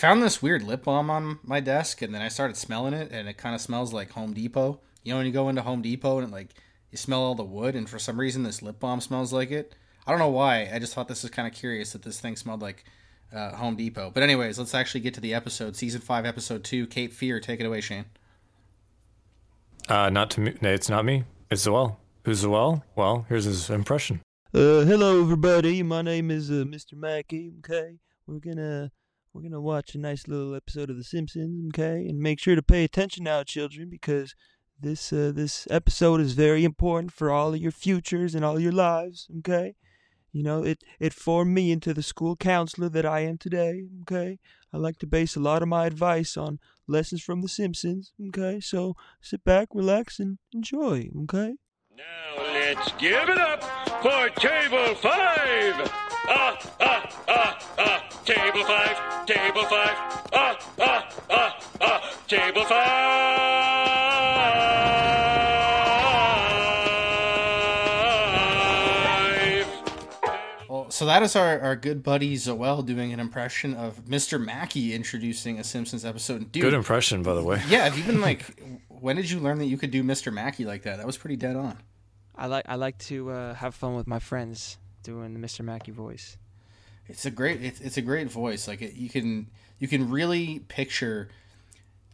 found this weird lip balm on my desk, and then I started smelling it, and it kind of smells like Home Depot. You know, when you go into Home Depot and it, like you smell all the wood, and for some reason this lip balm smells like it. I don't know why. I just thought this was kind of curious that this thing smelled like uh, Home Depot. But anyways, let's actually get to the episode, season five, episode two. Cape Feare, take it away, Shane. Uh, not to me. No, it's not me. It's Zoel. Who's Zoel? Well, here's his impression. Uh, hello everybody. My name is uh, Mr. Mackey. Okay, we're gonna we're gonna watch a nice little episode of The Simpsons. Okay, and make sure to pay attention now, children, because this uh, this episode is very important for all of your futures and all your lives. Okay, you know it it formed me into the school counselor that I am today. Okay, I like to base a lot of my advice on lessons from The Simpsons. Okay, so sit back, relax, and enjoy. Okay. Now let's give it up for table five. Ah, ah, ah, ah. Table five, table five. Ah, ah, ah, ah. Table five. Well, so that is our, our good buddy Zoel doing an impression of Mr. Mackey introducing a Simpsons episode. Dude, Good impression, by the way. yeah, have you been like, when did you learn that you could do Mr. Mackey like that? That was pretty dead on. I like I like to uh, have fun with my friends doing the Mr. Mackey voice. It's a great it's, it's a great voice. Like it, you can you can really picture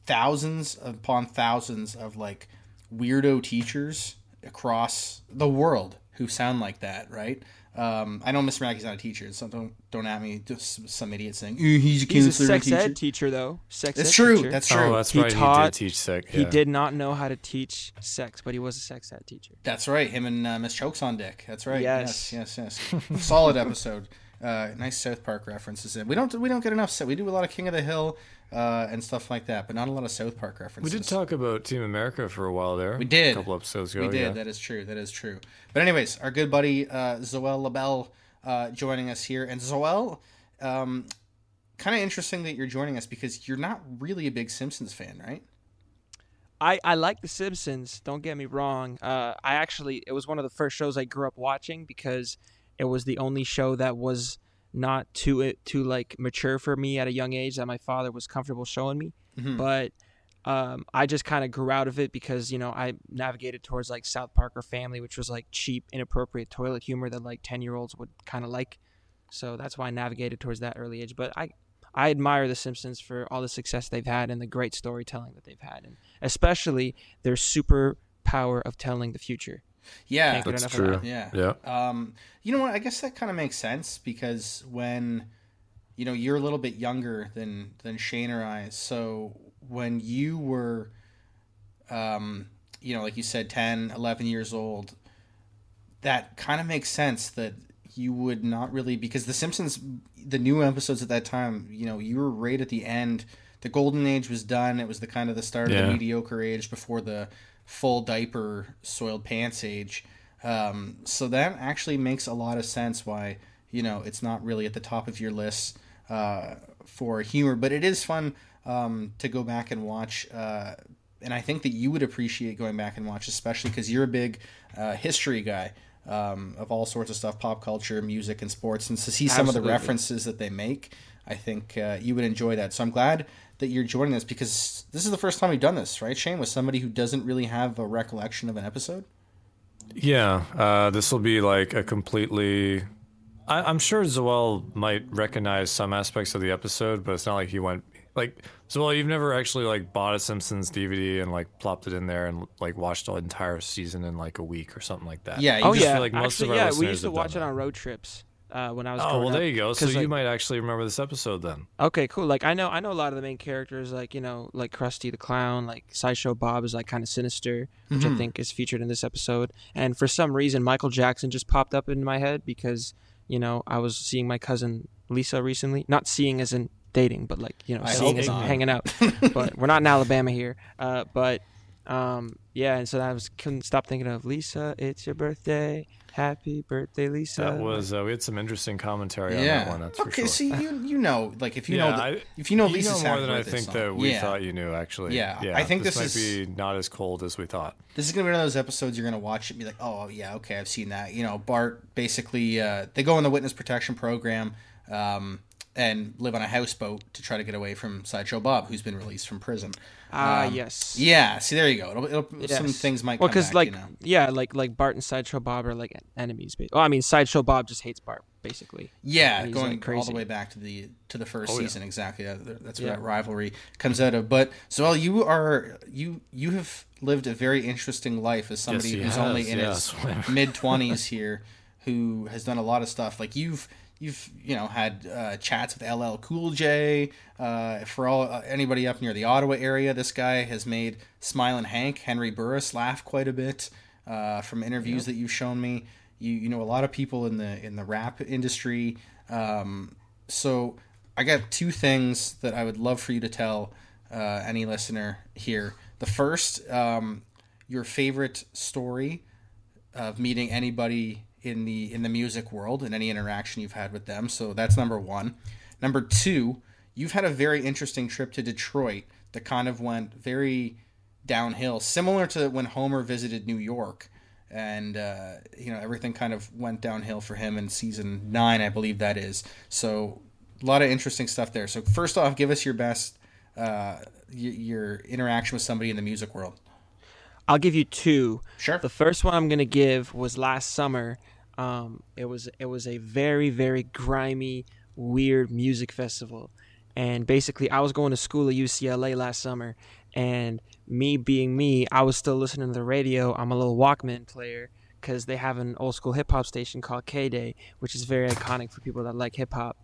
thousands upon thousands of like weirdo teachers across the world who sound like that, right? Um, I know Mr. Mackey's not a teacher, so don't don't at me just some idiot saying "Eh, he's a He's a sex teacher. ed teacher, though. Sex That's ed true. teacher. That's true. Oh, that's He right. he taught- did teach sick. He did not know how to teach sex, but he was a sex ed teacher. That's right. Him and uh, Miss Chokes on Dick. That's right. Yes, Yes. yes, yes. Solid episode. Uh, nice South Park references in. We don't we don't get enough. We do a lot of King of the Hill uh, and stuff like that, but not a lot of South Park references. We did talk about Team America for a while there. We did. A couple episodes ago. We did. Yeah. That is true. That is true. But anyways, our good buddy uh, Zoel Labelle uh, joining us here, and Zoel, um, kind of interesting that you're joining us because you're not really a big Simpsons fan, right? I, I like The Simpsons. Don't get me wrong. Uh, I actually it was one of the first shows I grew up watching because it was the only show that was not too uh, too like mature for me at a young age that my father was comfortable showing me. Mhm. But um, I just kind of grew out of it because you know I navigated towards like South Park or Family, which was like cheap, inappropriate toilet humor that like ten year olds would kind of like. So that's why I navigated towards that early age. But I I admire The Simpsons for all the success they've had and the great storytelling that they've had, and especially their super power of telling the future. Yeah, Can't get That's true. that. Yeah. Yeah. Um, you know what? I guess that kind of makes sense because when, you know, you're a little bit younger than than Shane or I. So when you were, um, you know, like you said, 10, 11 years old, that kind of makes sense that you would not really because the Simpsons, the new episodes at that time, you know, you were right at the end. The golden age was done. It was the kind of the start of the mediocre age before the full diaper soiled pants age. Um, so that actually makes a lot of sense why you know it's not really at the top of your list uh, for humor, but it is fun um, to go back and watch. Uh, and I think that you would appreciate going back and watch, especially because you're a big uh, history guy um, of all sorts of stuff, pop culture, music, and sports, and to see some of the references that they make, I think uh, you would enjoy that. So I'm glad that you're joining us because this is the first time we've done this, right, Shane? With somebody who doesn't really have a recollection of an episode. Yeah, uh, this will be like a completely. I, I'm sure Zoel might recognize some aspects of the episode, but it's not like he went like Zoel. You've never actually like bought a Simpsons DVD and like plopped it in there and like watched the entire season in like a week or something like that. Yeah, you Oh just yeah, feel like most of actually, our yeah. We used to watch it on road trips uh, when I was. Oh growing well, there up. you go. So 'Cause, you might actually remember this episode then. Okay, cool. Like I know, I know a lot of the main characters, like you know, like Krusty the Clown, like Sideshow Bob is like kind of sinister, which I Mhm. think is featured in this episode. And for some reason, Michael Jackson just popped up in my head because you know I was seeing my cousin Lisa recently, not seeing as in dating, but like you know, I seeing as in hanging out. but we're not in Alabama here. Uh, but um, yeah, and so I was couldn't stop thinking of Lisa. It's your birthday. Happy birthday, Lisa. That was uh, we had some interesting commentary on yeah. that one. That's for okay, sure. so you you know, like if you yeah, know, the, I- if you know you Lisa's know more than I think song. that we yeah. thought you knew. Actually, Yeah, yeah. I think this, this might is- be not as cold as we thought. This is gonna be one of those episodes you're gonna watch it and be like, oh yeah, okay, I've seen that. You know, Bart basically uh, they go in the witness protection program, um, and live on a houseboat to try to get away from Sideshow Bob, who's been released from prison. Ah, Um, yes. Yeah, see, there you go. It'll, it'll, Some things might Well, come because back, like you know. yeah, like like Bart and Sideshow Bob are like enemies. ba- Well, I mean, Sideshow Bob just hates Bart, basically. Yeah, he's, going like, all the way back to the to the first Oh, season, exactly. Yeah, th- that's where Yeah. that rivalry comes out of. But so you are you you have lived a very interesting life as somebody he who's has, only in yes. his mid twenties here, who has done a lot of stuff. Like you've you've you know had uh, chats with LL Cool J. Uh, for all uh, anybody up near the Ottawa area, this guy has made Smilin' Hank, Henry Burris laugh quite a bit uh, from interviews that you've shown me. You you know a lot of people in the in the rap industry. Um, so I got two things that I would love for you to tell uh, any listener here. The first, um, your favorite story of meeting anybody in the in the music world and any interaction you've had with them. So that's number one. Number two, you've had a very interesting trip to Detroit that kind of went very downhill, similar to when Homer visited New York, and uh, you know everything kind of went downhill for him in season nine, I believe that is. So a lot of interesting stuff there. So first off, give us your best uh, your interaction with somebody in the music world. I'll give you two. Sure. The first one I'm gonna give was last summer. Um, it was it was a very very grimy, weird music festival, and basically I was going to school at UCLA last summer, and me being me, I was still listening to the radio. I'm a little Walkman player because they have an old school hip hop station called KDAY, which is very iconic for people that like hip hop.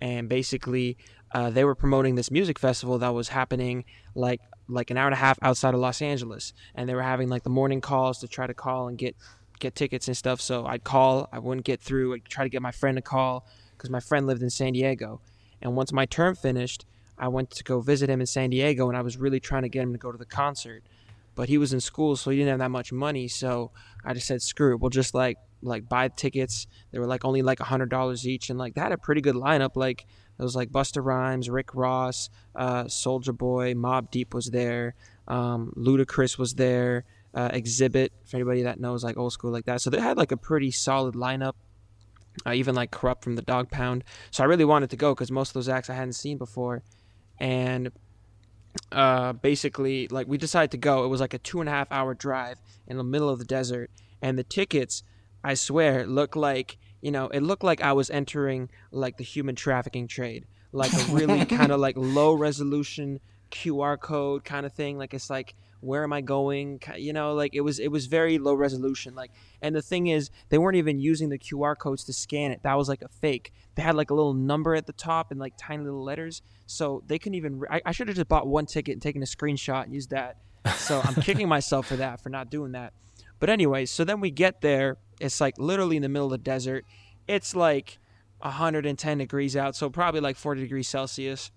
And basically, uh, they were promoting this music festival that was happening like like an hour and a half outside of Los Angeles, and they were having like the morning calls to try to call and get get tickets and stuff. So I'd call, I wouldn't get through. I'd try to get my friend to call because my friend lived in San Diego. And once my term finished, I went to go visit him in San Diego, and I was really trying to get him to go to the concert. But he was in school, so he didn't have that much money. So I just said, "Screw it, we'll just like like buy tickets." They were like only like a hundred dollars each, and like they had a pretty good lineup. Like it was like Busta Rhymes, Rick Ross, uh, Soulja Boy, Mobb Deep was there, um, Ludacris was there, uh, Xzibit for anybody that knows like old school like that. So they had like a pretty solid lineup. Uh, even like Kurupt from the Dog Pound. So I really wanted to go because most of those acts I hadn't seen before, and uh, basically like we decided to go. It was like a two and a half hour drive in the middle of the desert, and the tickets, I swear, looked like you know it looked like I was entering like the human trafficking trade, like a really kind of like low resolution QR code kind of thing. Like it's like where am I going? You know, like it was it was very low resolution. Like and the thing is they weren't even using the QR codes to scan it. That was like a fake. They had like a little number at the top and like tiny little letters. So they couldn't even. Re- I, I should have just bought one ticket and taken a screenshot and used that. So I'm kicking myself for that for not doing that. But anyway, so then we get there. It's like literally in the middle of the desert. It's like 110 degrees out, so probably like 40 degrees Celsius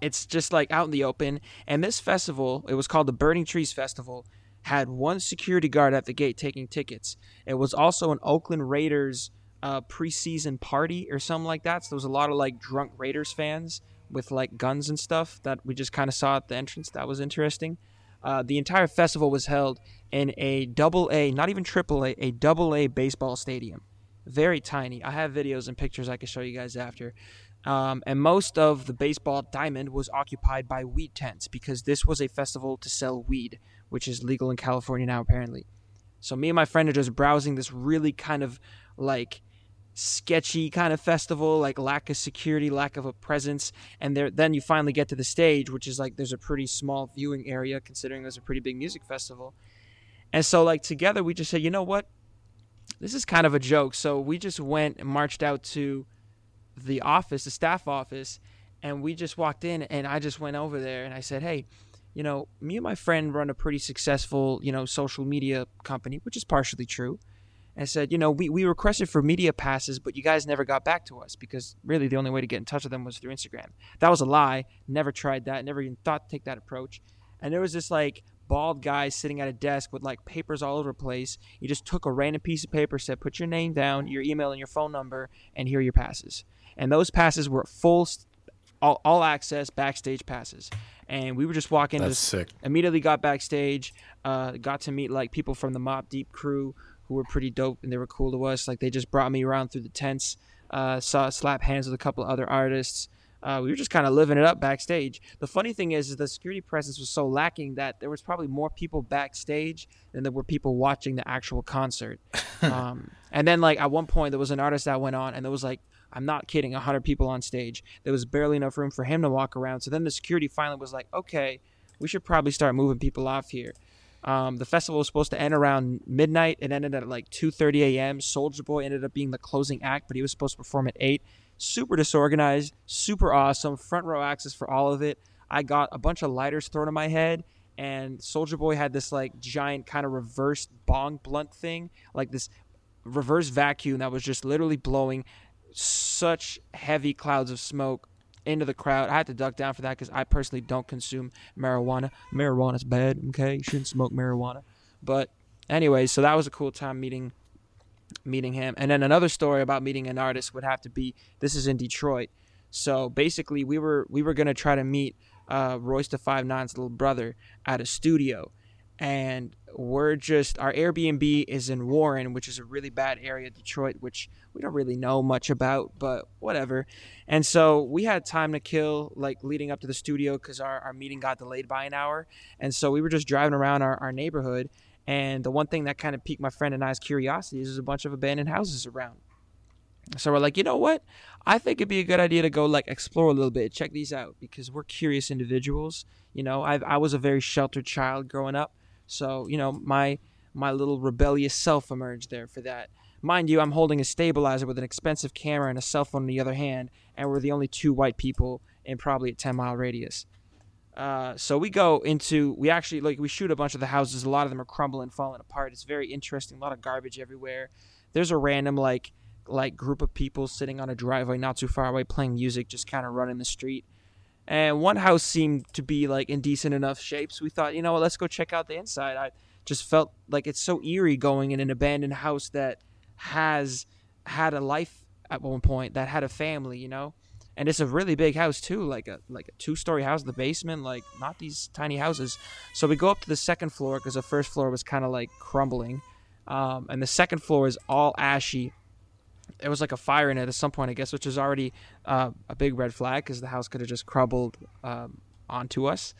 it's just like out in the open and this festival it was called the burning trees festival had one security guard at the gate taking tickets. It was also an oakland raiders uh, preseason party or something like that so there was a lot of like drunk raiders fans with like guns and stuff that we just kind of saw at the entrance. That was interesting. Uh, the entire festival was held in a double a not even triple a a double a baseball stadium. Very tiny. I have videos and pictures i can show you guys after um, and most of the baseball diamond was occupied by weed tents because this was a festival to sell weed, which is legal in California now apparently. So me and my friend are just browsing this really kind of like sketchy kind of festival, like lack of security, lack of a presence, and there then you finally get to the stage, which is like there's a pretty small viewing area considering there's a pretty big music festival. And so like together we just said, you know what? This is kind of a joke. So we just went and marched out to the office, the staff office, and we just walked in and I just went over there and I said, "Hey, you know, me and my friend run a pretty successful, you know, social media company, which is partially true." And said, "You know, we we requested for media passes, but you guys never got back to us because really the only way to get in touch with them was through Instagram." That was a lie. Never tried that. Never even thought to take that approach. And there was this like bald guy sitting at a desk with like papers all over the place. He just took a random piece of paper, said, "Put your name down, your email, and your phone number, and here are your passes." And those passes were full, all, all access backstage passes. And we were just walking. That's sick. Immediately got backstage. Uh, got to meet like people from the Mobb Deep crew who were pretty dope and they were cool to us. Like they just brought me around through the tents. Uh, saw slap hands with a couple other artists. Uh, we were just kind of living it up backstage. The funny thing is, is the security presence was so lacking that there was probably more people backstage than there were people watching the actual concert. um, and then, like at one point, there was an artist that went on, and there was like, I'm not kidding, hundred people on stage. There was barely enough room for him to walk around. So then the security finally was like, okay, we should probably start moving people off here. Um, the festival was supposed to end around midnight. It ended at like 2:30 a.m. Soulja Boy ended up being the closing act, but he was supposed to perform at eight super disorganized, super awesome, front row access for all of it. I got a bunch of lighters thrown in my head, and Soulja Boy had this like giant kind of reverse bong blunt thing, like this reverse vacuum that was just literally blowing such heavy clouds of smoke into the crowd. I had to duck down for that because I personally don't consume marijuana. Marijuana's bad, okay? You shouldn't smoke marijuana. But anyway, so that was a cool time meeting meeting him. And then another story about meeting an artist would have to be this is in Detroit. So basically, we were we were gonna try to meet uh, Royce da Five Nine's little brother at a studio, and we're just our Airbnb is in Warren, which is a really bad area, of Detroit, which we don't really know much about, but whatever. And so we had time to kill, like leading up to the studio, because our, our meeting got delayed by an hour, and so we were just driving around our, our neighborhood and the one thing that kind of piqued my friend and I's curiosity is there's a bunch of abandoned houses around. So we're like, you know what? I think it'd be a good idea to go like explore a little bit, check these out because we're curious individuals. You know, I I was a very sheltered child growing up, so you know my my little rebellious self emerged there for that. Mind you, I'm holding a stabilizer with an expensive camera and a cell phone in the other hand, and we're the only two white people in probably a 10 mile radius. Uh, so we go into we actually like we shoot a bunch of the houses. A lot of them are crumbling, falling apart. It's very interesting. A lot of garbage everywhere. There's a random like like group of people sitting on a driveway not too far away playing music, just kind of running the street. And one house seemed to be like in decent enough shape, so we thought, you know what, let's go check out the inside. I just felt like it's so eerie going in an abandoned house that has had a life at one point, that had a family, you know and it's a really big house too, like a like a two story house, the basement, like not these tiny houses. So we go up to the second floor because the first floor was kind of like crumbling, um, and the second floor is all ashy. There was like a fire in it at some point, I guess, which was already uh, a big red flag because the house could have just crumbled um, onto us.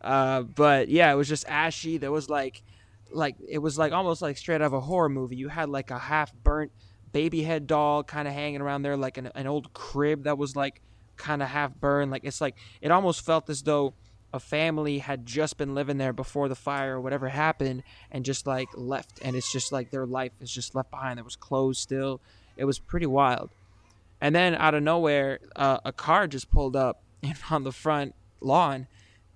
Uh, but yeah, it was just ashy. There was like, like it was like almost like straight out of a horror movie. You had like a half burnt baby head doll kind of hanging around there, like an, an old crib that was like kind of half burned. Like it's like it almost felt as though a family had just been living there before the fire or whatever happened and just like left and it's just like their life is just left behind there was clothes still it was pretty wild and then out of nowhere uh, a car just pulled up on the front lawn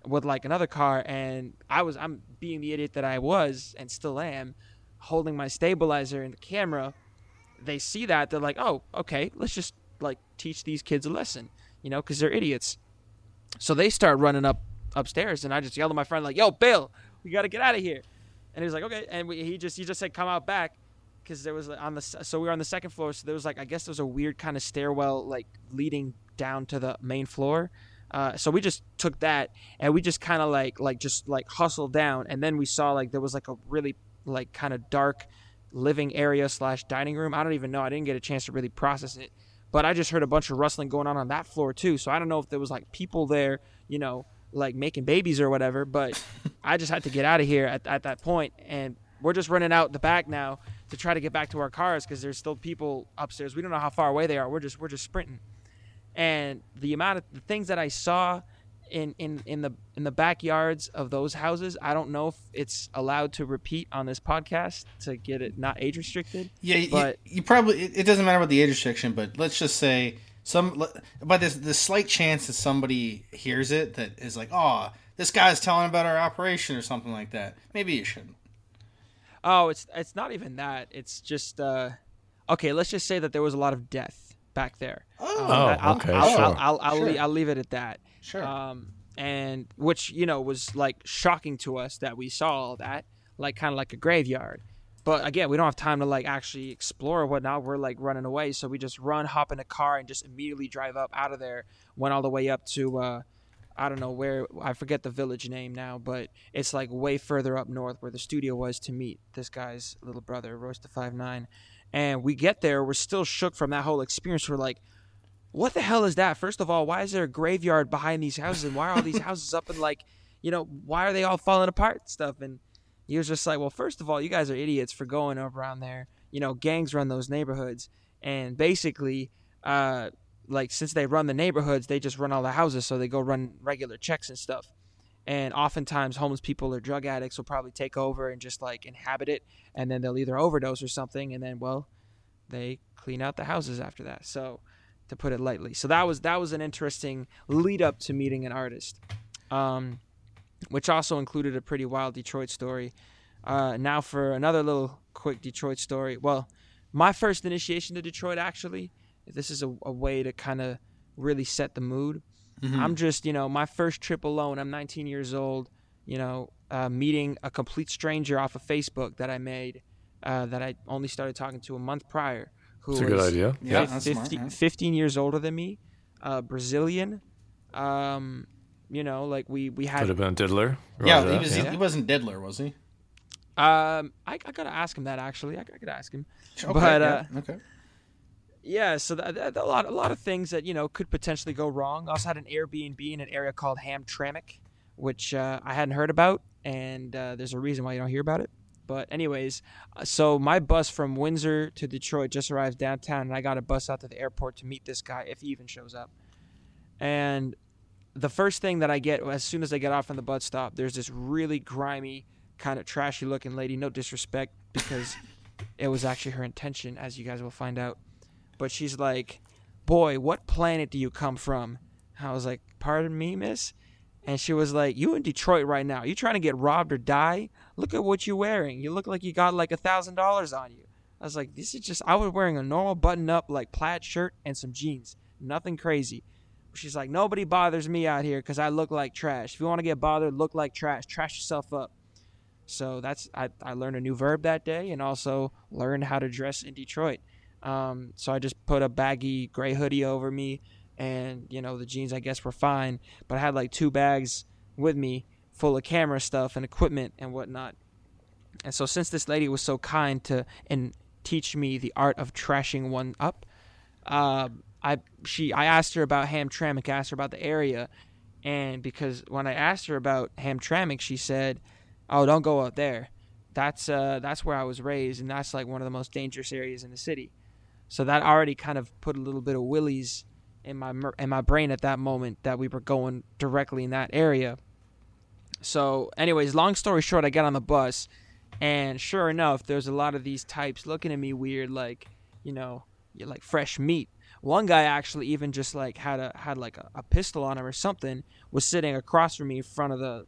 with like another car and i was i'm being the idiot that i was and still am holding my stabilizer and the camera they see that they're like, oh, okay, let's just like teach these kids a lesson, you know, because they're idiots. So they start running up upstairs, and I just yelled at my friend like, "Yo, Bill, we got to get out of here." And he was like, "Okay," and we, he just he just said, "Come out back," because there was on the so we were on the second floor, so there was like I guess there was a weird kind of stairwell like leading down to the main floor. Uh, so we just took that and we just kind of like like just like hustled down, and then we saw like there was like a really like kind of dark living area slash dining room. I don't even know. I didn't get a chance to really process it, but I just heard a bunch of rustling going on on that floor too. So I don't know if there was like people there, you know, like making babies or whatever. But I just had to get out of here at, at that point, and we're just running out the back now to try to get back to our cars because there's still people upstairs. We don't know how far away they are. We're just we're just sprinting, and the amount of the things that I saw in, in, in the in the backyards of those houses. I don't know if it's allowed to repeat on this podcast to get it not age restricted. Yeah, but you, you probably it, doesn't matter about the age restriction, but let's just say some but there's the slight chance that somebody hears it that is like, oh, this guy's telling about our operation or something like that. Maybe you shouldn't. Oh, it's it's not even that. It's just uh, okay. Let's just say that there was a lot of death back there. Oh, Um, I'll, okay, I'll, sure. I'll, I'll, I'll, Sure. leave, I'll leave it at that. Sure. Um, and which you know was like shocking to us that we saw all that, like kind of like a graveyard. But again, we don't have time to like actually explore or whatnot. We're like running away, so we just run, hop in a car, and just immediately drive up out of there. Went all the way up to uh, I don't know where I forget the village name now, but it's like way further up north where the studio was to meet this guy's little brother, Royce da Five Nine. And we get there, we're still shook from that whole experience. We're like, what the hell is that? First of all, why is there a graveyard behind these houses? And why are all these houses up and like, you know, why are they all falling apart and stuff? And he was just like, well, first of all, you guys are idiots for going up around there. You know, gangs run those neighborhoods. And basically, uh, like since they run the neighborhoods, they just run all the houses, so they go run regular checks and stuff. And oftentimes, homeless people or drug addicts will probably take over and just like inhabit it, and then they'll either overdose or something, and then well, they clean out the houses after that. So, to put it lightly, so that was that was an interesting lead up to meeting an artist, um, which also included a pretty wild Detroit story. Uh, now for another little quick Detroit story. Well, my first initiation to Detroit actually this is a, a way to kind of really set the mood. Mm-hmm. I'm just, you know, my first trip alone. I'm 19 years old. You know, uh, meeting a complete stranger off of Facebook that I made, uh, that I only started talking to a month prior. Who It's a good idea. Yeah, that's 50 smart. yeah. 15 years older than me, uh, Brazilian. Um, you know, like we we had Could have been a diddler. Yeah, he was. yeah. He wasn't Diddler, was he? Um, I, I gotta ask him that actually. I, I could ask him. Okay, But, yeah, uh, okay. Yeah, so that, that- a lot, a lot of things that you know could potentially go wrong. I also had an Airbnb in an area called Hamtramck, which uh, I hadn't heard about, and uh, there's a reason why you don't hear about it. But anyways, uh, so my bus from Windsor to Detroit just arrived downtown, and I got a bus out to the airport to meet this guy if he even shows up. And the first thing that I get as soon as I get off from the bus stop, there's this really grimy, kind of trashy looking lady. No disrespect, because it was actually her intention, as you guys will find out but she's like, "Boy, what planet do you come from?" I was like, "Pardon me, miss." And she was like, "You in Detroit right now? You trying to get robbed or die? Look at what you're wearing. You look like you got like a thousand dollars on you." I was like, "This is just." I was wearing a normal button-up like plaid shirt and some jeans, nothing crazy. She's like, "Nobody bothers me out here because I look like trash. If you want to get bothered, look like trash. Trash yourself up." So that's I, I learned a new verb that day and also learned how to dress in Detroit. Um, so I just put a baggy gray hoodie over me, and you know the jeans I guess were fine, but I had like two bags with me full of camera stuff and equipment and whatnot. And so since this lady was so kind to and teach me the art of trashing one up, uh, I she I asked her about Hamtramck, asked her about the area, and because when I asked her about Hamtramck, she said, "Oh, don't go out there. That's uh that's where I was raised, and that's like one of the most dangerous areas in the city." So that already kind of put a little bit of willies in my in my brain at that moment that we were going directly in that area. So, anyways, long story short, I get on the bus, and sure enough, there's a lot of these types looking at me weird, like you know, you're like fresh meat. One guy actually even just like had a had like a, a pistol on him or something, was sitting across from me in front of the,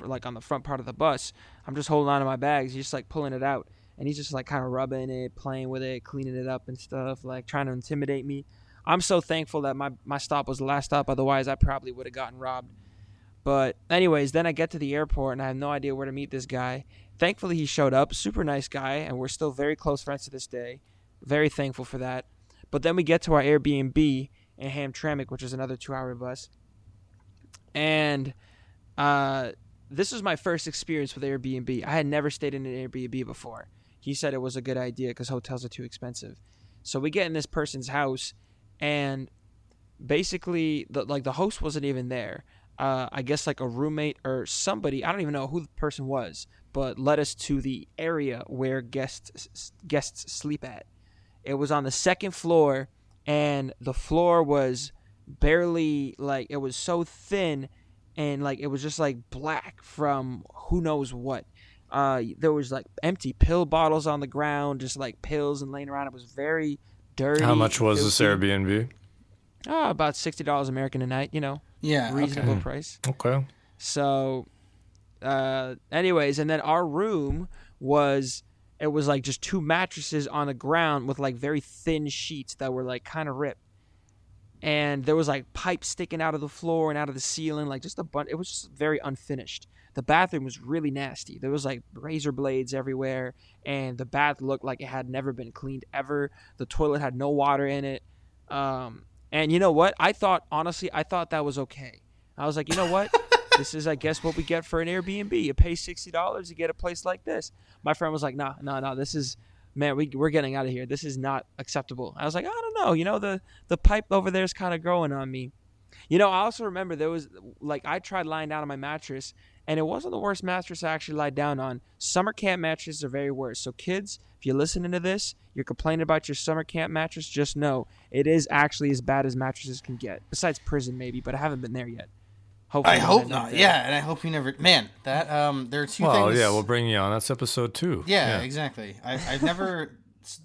like on the front part of the bus. I'm just holding on to my bags, he's just like pulling it out and he's just like kind of rubbing it, playing with it, cleaning it up and stuff, like trying to intimidate me. I'm so thankful that my, my stop was the last stop, otherwise I probably would have gotten robbed. But anyways, then I get to the airport and I have no idea where to meet this guy. Thankfully he showed up, super nice guy, and we're still very close friends to this day. Very thankful for that. But then we get to our Airbnb in Hamtramck, which is another two hour bus. And uh, this was my first experience with Airbnb. I had never stayed in an Airbnb before he said it was a good idea because hotels are too expensive. So we get in this person's house, and basically, the, like the host wasn't even there. Uh, I guess like a roommate or somebody. I don't even know who the person was, but led us to the area where guests guests sleep at. It was on the second floor, and the floor was barely like it was so thin, and like it was just like black from who knows what. Uh, there was like empty pill bottles on the ground, just like pills and laying around. It was very dirty. How much was this filthy. Airbnb? Oh, about sixty dollars American a night. You know, Yeah. reasonable Okay. price. Okay. So, uh, anyways, and then our room was it was like just two mattresses on the ground with like very thin sheets that were like kind of ripped, and there was like pipes sticking out of the floor and out of the ceiling, like just a bunch. It was just very unfinished. The bathroom was really nasty. There was like razor blades everywhere, and the bath looked like it had never been cleaned ever. The toilet had no water in it. Um, and you know what? I thought honestly, I thought that was okay. I was like, you know what? this is, I guess, what we get for an Airbnb. You pay sixty dollars to get a place like this. My friend was like, nah, nah, nah. This is man, we we're getting out of here. This is not acceptable. I was like, I don't know. You know, the the pipe over there is kind of growing on me. You know, I also remember there was like I tried lying down on my mattress, and it wasn't the worst mattress I actually lied down on. Summer camp mattresses are very worse. So kids, if you're listening to this, you're complaining about your summer camp mattress, just know it is actually as bad as mattresses can get. Besides prison, maybe, but I haven't been there yet. Hopefully I hope not. there. Yeah, and I hope you never. Man, that um, there are two Well, things. yeah, we'll bring you on. That's episode two. Yeah, exactly. I, I've never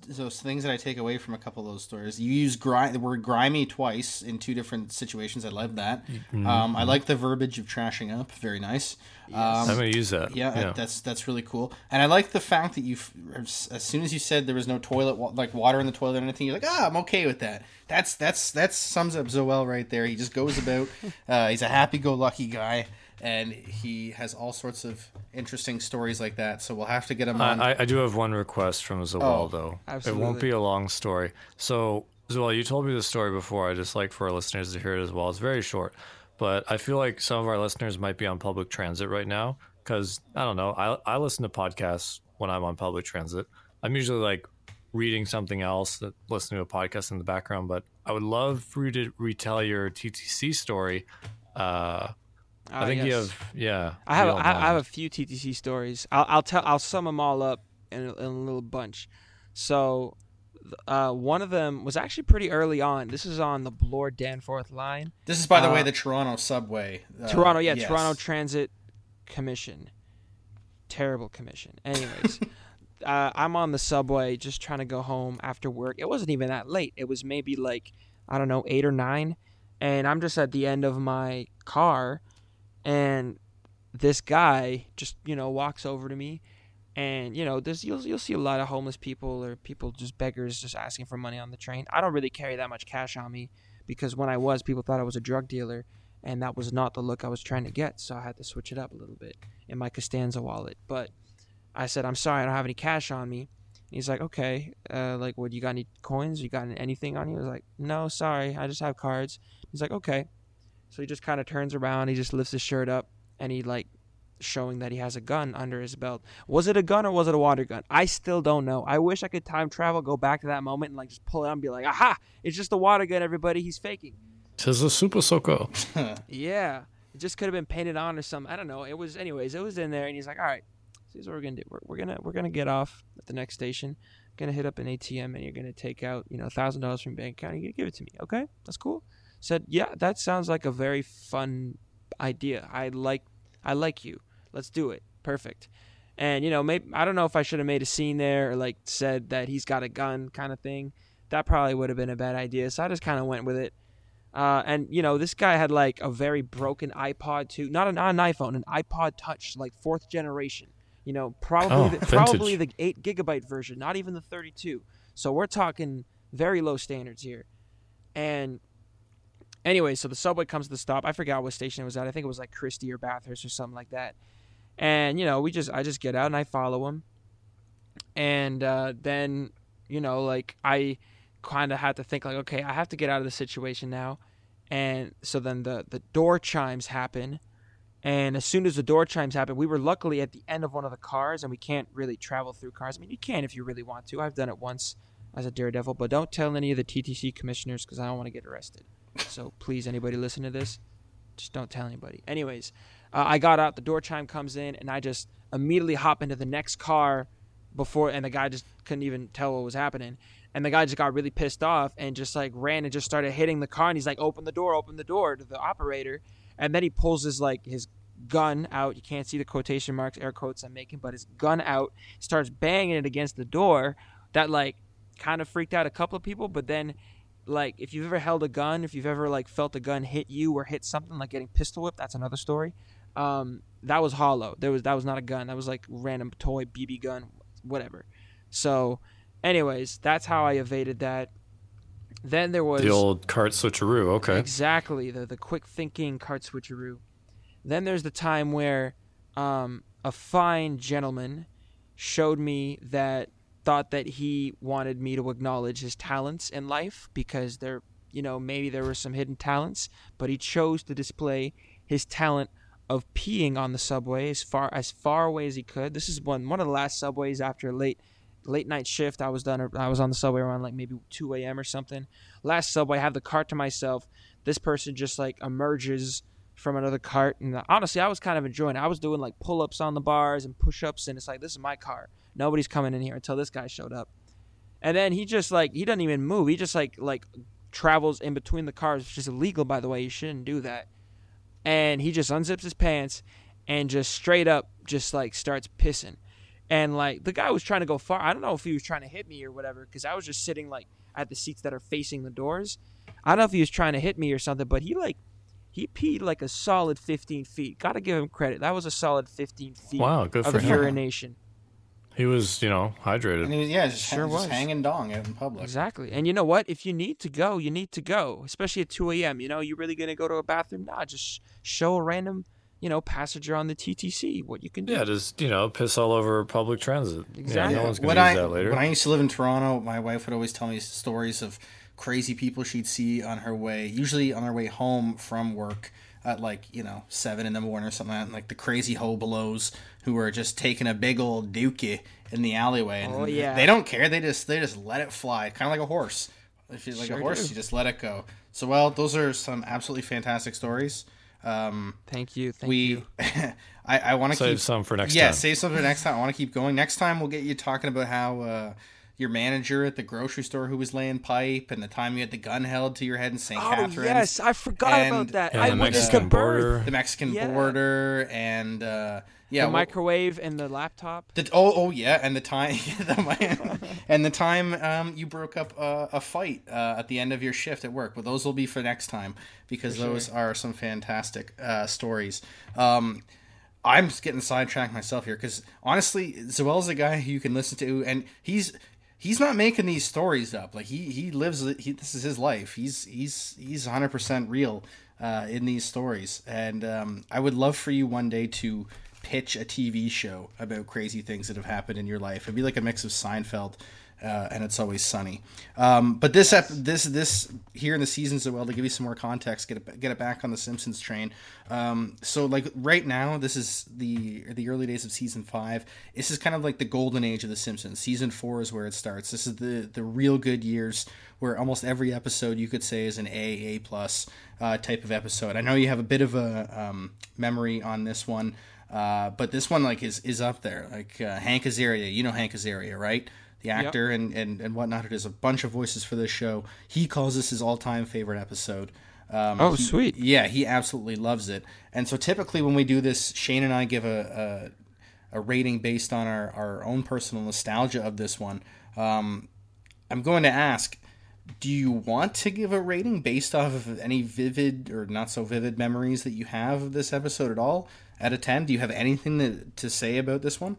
those things that I take away from a couple of those stories. You use gri- the word grimy twice in two different situations. I love that. Mm-hmm. Um, I like the verbiage of trashing up. Very nice. Um, I'm gonna use that. yeah, yeah. that's that's really cool. And I like the fact that you, as as soon as you said there was no toilet, wa- like water in the toilet or anything, you're like, ah, I'm okay with that. That's that's that sums up Zoel right there. He just goes about. Uh, he's a happy-go-lucky guy, and he has all sorts of interesting stories like that. So we'll have to get him on. I, I- I do have one request from Zoel, Oh, though. It won't be a long story. So, Zoel, you told me the story before. I just like for our listeners to hear it as well. It's very short, but I feel like some of our listeners might be on public transit right now because I don't know. I, I listen to podcasts when I'm on public transit. I'm usually like reading something else, that listening to a podcast in the background, but I would love for you to retell your TTC story. Uh, I Ah, think you have, yeah. I have I have, I have a few TTC stories. I'll, I'll tell I'll sum them all up in a, in a little bunch. So, uh, one of them was actually pretty early on. This is on the Bloor Danforth line. This is, by the way, Uh, the Toronto subway. Uh, Toronto, yeah, yes. Toronto Transit Commission. Terrible commission. Anyways, uh, I'm on the subway just trying to go home after work. It wasn't even that late. It was maybe like I don't know eight or nine, and I'm just at the end of my car, and this guy just you know walks over to me, and you know there's you'll you'll see a lot of homeless people or people just beggars just asking for money on the train. I don't really carry that much cash on me because when I was, people thought I was a drug dealer and that was not the look I was trying to get. So I had to switch it up a little bit in my Costanza wallet. But I said, I'm sorry, I don't have any cash on me. He's like, okay, uh, like, what, you got any coins? You got anything on you? I was like, no, sorry, I just have cards. He's like, okay. So he just kind of turns around, he just lifts his shirt up, and he, like, showing that he has a gun under his belt. Was it a gun or was it a water gun? I still don't know. I wish I could time travel, go back to that moment, and, like, just pull it out and be like, aha, it's just a water gun, everybody. He's faking. Tis a super soaker. Yeah, it just could have been painted on or something. I don't know. It was, anyways. It was in there, and he's like, "All right, so here's what we're gonna do. We're, we're gonna we're gonna get off at the next station. Gonna hit up an ATM, and you're gonna take out, you know, thousand dollars from your bank account. You're gonna give it to me. Okay, that's cool." Said, "Yeah, that sounds like a very fun idea. I like I like you. Let's do it. Perfect." And you know, maybe I don't know if I should have made a scene there or like said that he's got a gun kind of thing. That probably would have been a bad idea. So I just kind of went with it. Uh, and you know, this guy had like a very broken iPod too. Not an, not an iPhone, an iPod Touch, like fourth generation. You know, probably Oh, the, probably the eight gigabyte version, not even the 32. So we're talking very low standards here. And anyway, so the subway comes to the stop. I forgot what station it was at. I think it was like Christie or Bathurst or something like that. And you know, we just I just get out and I follow him. And uh, then you know, like I kind of had to think like, okay, I have to get out of the situation now. And so then the the door chimes happen. And as soon as the door chimes happen, we were luckily at the end of one of the cars, and we can't really travel through cars. I mean, you can if you really want to. I've done it once as a daredevil, but don't tell any of the TTC commissioners because I don't want to get arrested. So please, anybody listen to this, just don't tell anybody. Anyways, uh, I got out, the door chime comes in, and I just immediately hop into the next car before, and the guy just couldn't even tell what was happening. And the guy just got really pissed off and just like ran and just started hitting the car. And he's like, "Open the door! Open the door!" to the operator. And then he pulls his like his gun out. You can't see the quotation marks, air quotes I'm making, but his gun out. Starts banging it against the door. That like kind of freaked out a couple of people. But then, like, if you've ever held a gun, if you've ever like felt a gun hit you or hit something, like getting pistol whipped, that's another story. Um, that was hollow. There was that was not a gun. That was like random toy BB gun, whatever. So, anyways, that's how I evaded that. Then there was The old cart switcheroo. Okay. Exactly, the the quick thinking cart switcheroo. Then there's the time where um, a fine gentleman showed me that thought that he wanted me to acknowledge his talents in life because there, you know, maybe there were some hidden talents, but he chose to display his talent of peeing on the subway as far as far away as he could. This is one one of the last subways after late late night shift. I was done. I was on the subway around like maybe 2 a.m. or something. Last subway, I have the cart to myself. This person just like emerges from another cart, and honestly, I was kind of enjoying. it. I was doing like pull ups on the bars and push ups, and it's like this is my car. Nobody's coming in here until this guy showed up. And then he just like he doesn't even move. He just like like travels in between the cars, which is illegal by the way. You shouldn't do that. And he just unzips his pants and just straight up just like starts pissing. And like the guy was trying to go far. I don't know if he was trying to hit me or whatever because I was just sitting like at the seats that are facing the doors. I don't know if he was trying to hit me or something, but he like he peed like a solid 15 feet. Got to give him credit. That was a solid 15 feet Wow, good of for him. Urination. He was, you know, hydrated. And he was, yeah, just, Sure just was. hanging dong out in public. Exactly. And you know what? If you need to go, you need to go, especially at 2 a.m. You know, you really going to go to a bathroom? Nah, just show a random, you know, passenger on the TTC what you can do. Yeah, just you know, piss all over public transit. Yeah, Exactly. no one's gonna when use I that later. when I used to live in Toronto, my wife would always tell me stories of crazy people she'd see on her way, usually on her way home from work at like you know seven in the morning or something like that. And, like the crazy hobelows who are just taking a big old dookie in the alleyway. And Oh, yeah. they don't care. They just they just let it fly, kind of like a horse. If you like Sure a horse, do. you just let it go. So well, those are some absolutely fantastic stories. Um, Thank you. Thank we, you. I, I want to Save keep some for next yeah, time. save some for next time. I want to keep going. Next time we'll get you talking about how uh, your manager at the grocery store who was laying pipe, and the time you had the gun held to your head in St. Oh, Catharines. yes. I forgot about that. and I the witnessed Mexican the border. the Mexican Yeah. border, and uh, yeah, the well- microwave and the laptop. the, oh, oh yeah, and the time, the, and the time um, you broke up uh, a fight uh, at the end of your shift at work. But those will be for next time because those are some fantastic uh, stories. Um, I'm just getting sidetracked myself here because honestly, Zoel's a guy who you can listen to, and he's he's not making these stories up. Like he he lives he, this is his life. He's he's he's 100 percent real uh, in these stories, and um, I would love for you one day to pitch a TV show about crazy things that have happened in your life. It'd be like a mix of Seinfeld. Uh, and it's always sunny. Um, but this ep- this this here in the seasons as well to give you some more context, get it get it back on the Simpsons train. Um, so like right now, this is the the early days of season five. This is kind of like the golden age of the Simpsons. Season four is where it starts. This is the the real good years where almost every episode you could say is an A A plus uh, type of episode. I know you have a bit of a um, memory on this one. Uh, but this one like is is up there. Like uh, Hank Azaria, you know Hank Azaria, right? The actor and, and and whatnot. It is a bunch of voices for this show. He calls this his all time favorite episode. Um, Oh, he- sweet. Yeah, he absolutely loves it. And so typically when we do this, Shane and I give a a, a rating based on our, our own personal nostalgia of this one. Um, I'm going to ask, do you want to give a rating based off of any vivid or not so vivid memories that you have of this episode at all? Out of 10, do you have anything to, to say about this one?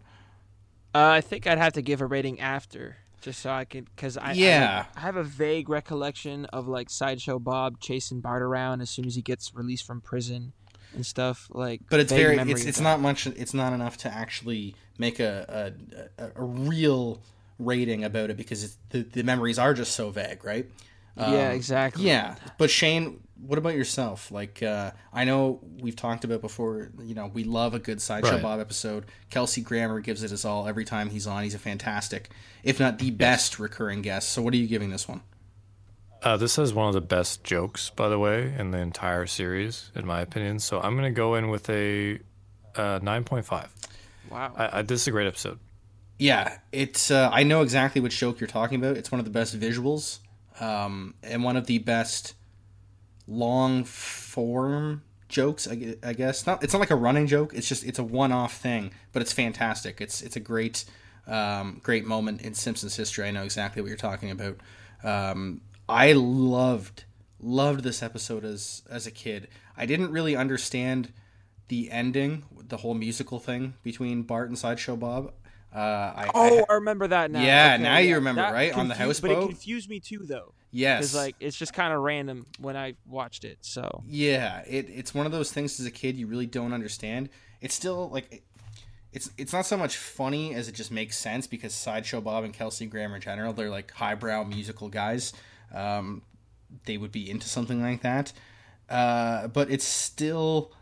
Uh, I think I'd have to give a rating after, just so I could, because I I, Yeah. like, I have a vague recollection of like sideshow Bob chasing Bart around as soon as he gets released from prison and stuff. Like, But it's very it's it's not much it's not enough to actually make a a, a, a real rating about it because it's, the the memories are just so vague, right? yeah, Um, exactly. Yeah, but Shane, what about yourself? Like, uh, I know we've talked about before. You know, we love a good sideshow Right. Bob episode. Kelsey Grammer gives it his all every time he's on. He's a fantastic, if not the best, recurring guest. So, what are you giving this one? Uh, this has one of the best jokes, by the way, in the entire series, in my opinion. So I'm gonna go in with a uh, 9.5. Wow. I, I, this is a great episode. Yeah, it's. Uh, I know exactly which joke you're talking about. It's one of the best visuals, um, and one of the best long form jokes. I, guess not. It's not like a running joke. It's just it's a one off thing, but it's fantastic. It's it's a great um, great moment in Simpsons history. I know exactly what you're talking about. Um, I loved loved this episode as as a kid. I didn't really understand the ending, the whole musical thing between Bart and Sideshow Bob. Uh, I, oh, I, I remember that now. Yeah, Okay, now you remember, That right? On the confused- But it confused me too, though. yes, Because like it's just kind of random when I watched it. So yeah, it, it's one of those things as a kid you really don't understand. It's still like it's it's not so much funny as it just makes sense because sideshow Bob and Kelsey Grammer in general they're like highbrow musical guys. Um, they would be into something like that, uh, but it's still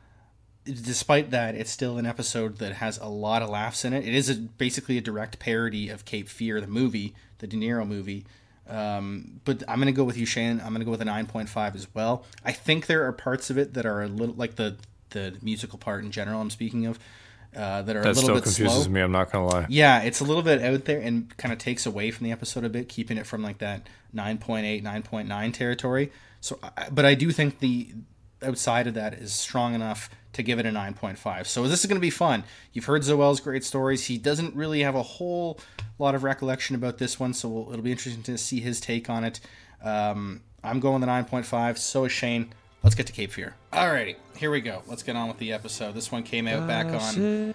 despite that, it's still an episode that has a lot of laughs in it. It is a, basically a direct parody of Cape Fear, the movie, the De Niro movie. Um, but I'm gonna go with you, Shane. I'm gonna go with a 9.5 as well. I think there are parts of it that are a little like the the musical part in general. I'm speaking of uh, that are That a little still bit confuses slow. me. I'm not gonna lie. Yeah, it's a little bit out there and kind of takes away from the episode a bit, keeping it from like that 9.8, 9.9 territory. So, but I do think the outside of that is strong enough to give it a 9.5. So this is going to be fun. You've heard Zoel's great stories. He doesn't really have a whole lot of recollection about this one, so we'll, it'll be interesting to see his take on it. Um, I'm going the 9.5. So is Shane. Let's get to Cape Feare. Alrighty, here we go. Let's get on with the episode. This one came out back on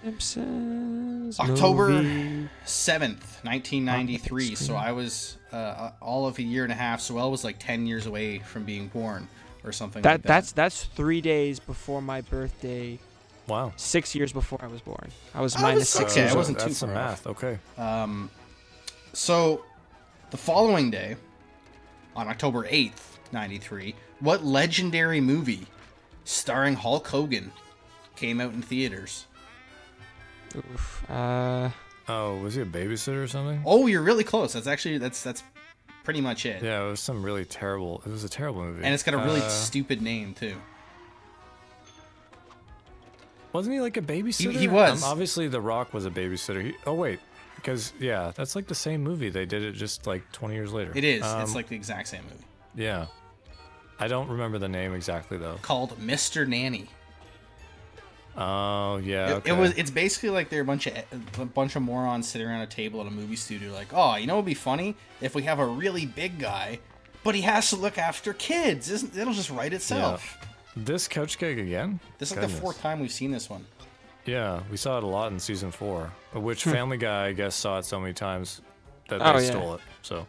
Simpsons October movie. 7th, 1993. So. I was uh, all of a year and a half. So Elle was like 10 years away from being born or something That like that. that's that's three days before my birthday. Wow. Six years before I was born. I was I minus was six okay, years I wasn't too That's some far math. Okay. Um, So the following day, on October 8th, 93, what legendary movie starring Hulk Hogan came out in theaters? Oof. Uh, Oh, was he a babysitter or something? Oh, you're really close. That's actually that's that's pretty much it. Yeah, it was some really terrible. It was a terrible movie. And it's got a really Uh, stupid name too. Wasn't he like a babysitter? he was. Um, obviously, The Rock was a babysitter. He, oh wait, because yeah, that's like the same movie. They did it just like 20 years later. It is. Um, it's like the exact same movie. yeah. I don't remember the name exactly though. Called Mr. Nanny. Oh yeah. It, okay. it was. It's basically like they're a bunch of a bunch of morons sitting around a table at a movie studio, like, oh, you know, what'd be funny if we have a really big guy, but he has to look after kids. Isn't it'll just write itself? this couch gig again. This is like the fourth time we've seen this one. Yeah, we saw it a lot in season four. Which hmm. Family Guy, I guess, saw it so many times that oh, they Oh, yeah. stole it. So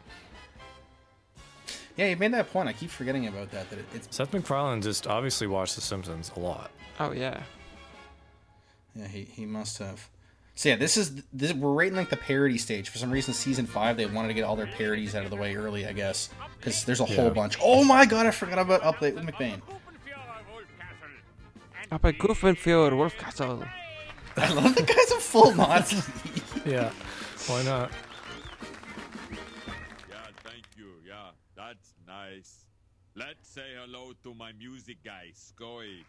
Yeah, you made that point. I keep forgetting about that. That it, it's Seth MacFarlane just obviously watched The Simpsons a lot. oh yeah. Yeah, he, he must have. So yeah, this is this we're right in like the parody stage. For some reason, season five they wanted to get all their parodies out of the way early, I guess, because there's a whole bunch. Oh my god, I forgot about Up Late with McBain. Up at Goofinfield, Wolfcastle. I love the guy's a full Nazi. Yeah, why not? Yeah, thank you. Yeah, that's nice. Let's say hello to my music guy, Skoey.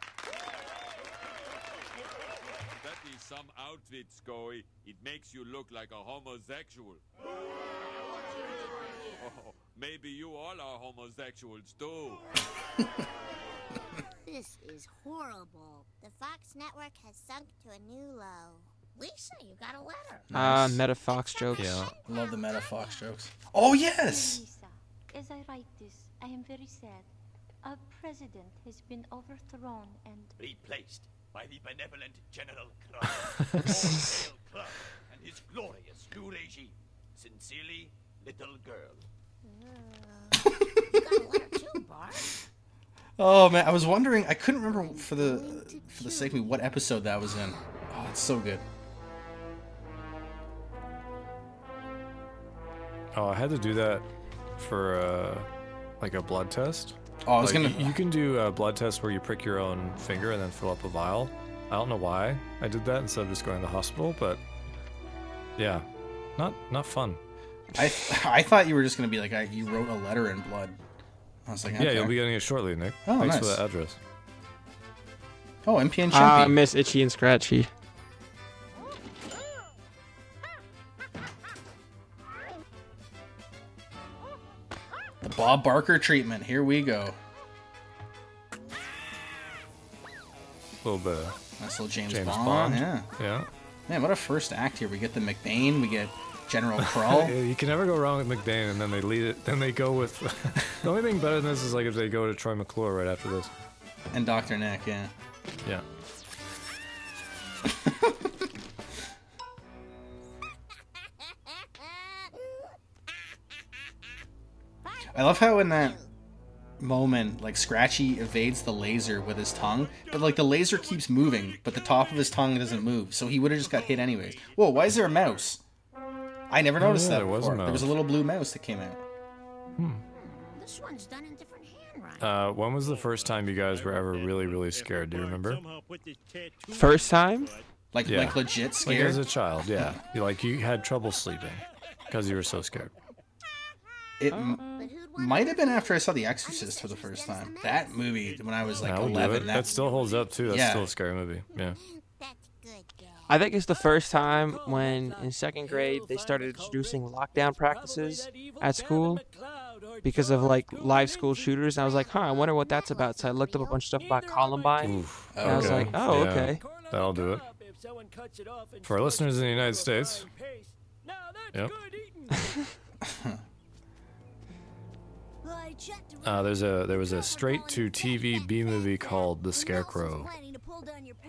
That is some outfit, Skoey. It makes you look like a homosexual. Oh, maybe you all are homosexuals too. This is horrible. The Fox network has sunk to a new low. Lisa, you got a letter. Ah, Meta Fox jokes. Yeah. I love the Meta Fox jokes. Oh yes. Lisa, as I write this, I am very sad. Our president has been overthrown and replaced by the benevolent General Krull, Hail Krull, and his glorious new regime. Sincerely, little girl. You got a letter too, Oh man, I was wondering. I couldn't remember for the for the sake of me what episode that was in. Oh, it's so good. Oh, I had to do that for uh, like a blood test. Oh, I was Like, gonna. You can do a blood test where you prick your own finger and then fill up a vial. I don't know why I did that instead of just going to the hospital, but yeah, not not fun. I I thought you were just gonna be like I, you wrote a letter in blood. I was like, Yeah, you'll be getting it shortly, Nick. Oh, Thanks for nice. that address. Oh, MP and Ah, Chimpy. Miss Itchy and Scratchy. The Bob Barker treatment. Here we go. A little bit Nice little James, James Bond. Bond. Yeah. yeah. Man, what a first act here. We get the McBain. We get General Krull. Yeah, You can never go wrong with McBain, and then they lead it. Then they go with the only thing better than this is like if they go to Troy McClure right after this. and Dr. Nick. Yeah. Yeah. I love how in that moment, like Scratchy evades the laser with his tongue, but like the laser keeps moving, but the top of his tongue doesn't move, so he would have just got hit anyways. Whoa, why is there a mouse? I never noticed Oh, yeah, that there was a before. There was a little blue mouse that came out. This one's done in different hair Uh, when was the first time you guys were ever really, really scared? Do you remember? First time? Like Yeah. like legit Like scared. as a child, yeah. Like you had trouble sleeping because you were so scared. It oh. m- might have been after I saw The Exorcist for the first time. That movie when I was like that would do 11. it. That, That still holds up too. That's Yeah. still a scary movie. Yeah. I think it's the first time when in second grade they started introducing lockdown practices at school because of like live school shooters. And I was like, huh, I wonder what that's about. So I looked up a bunch of stuff about Columbine. Oof. Oh, and I was like, oh, Yeah. okay. That'll do it. For our listeners in the United States. Yep. Uh, there's a there was a straight to TV B movie called The Scarecrow.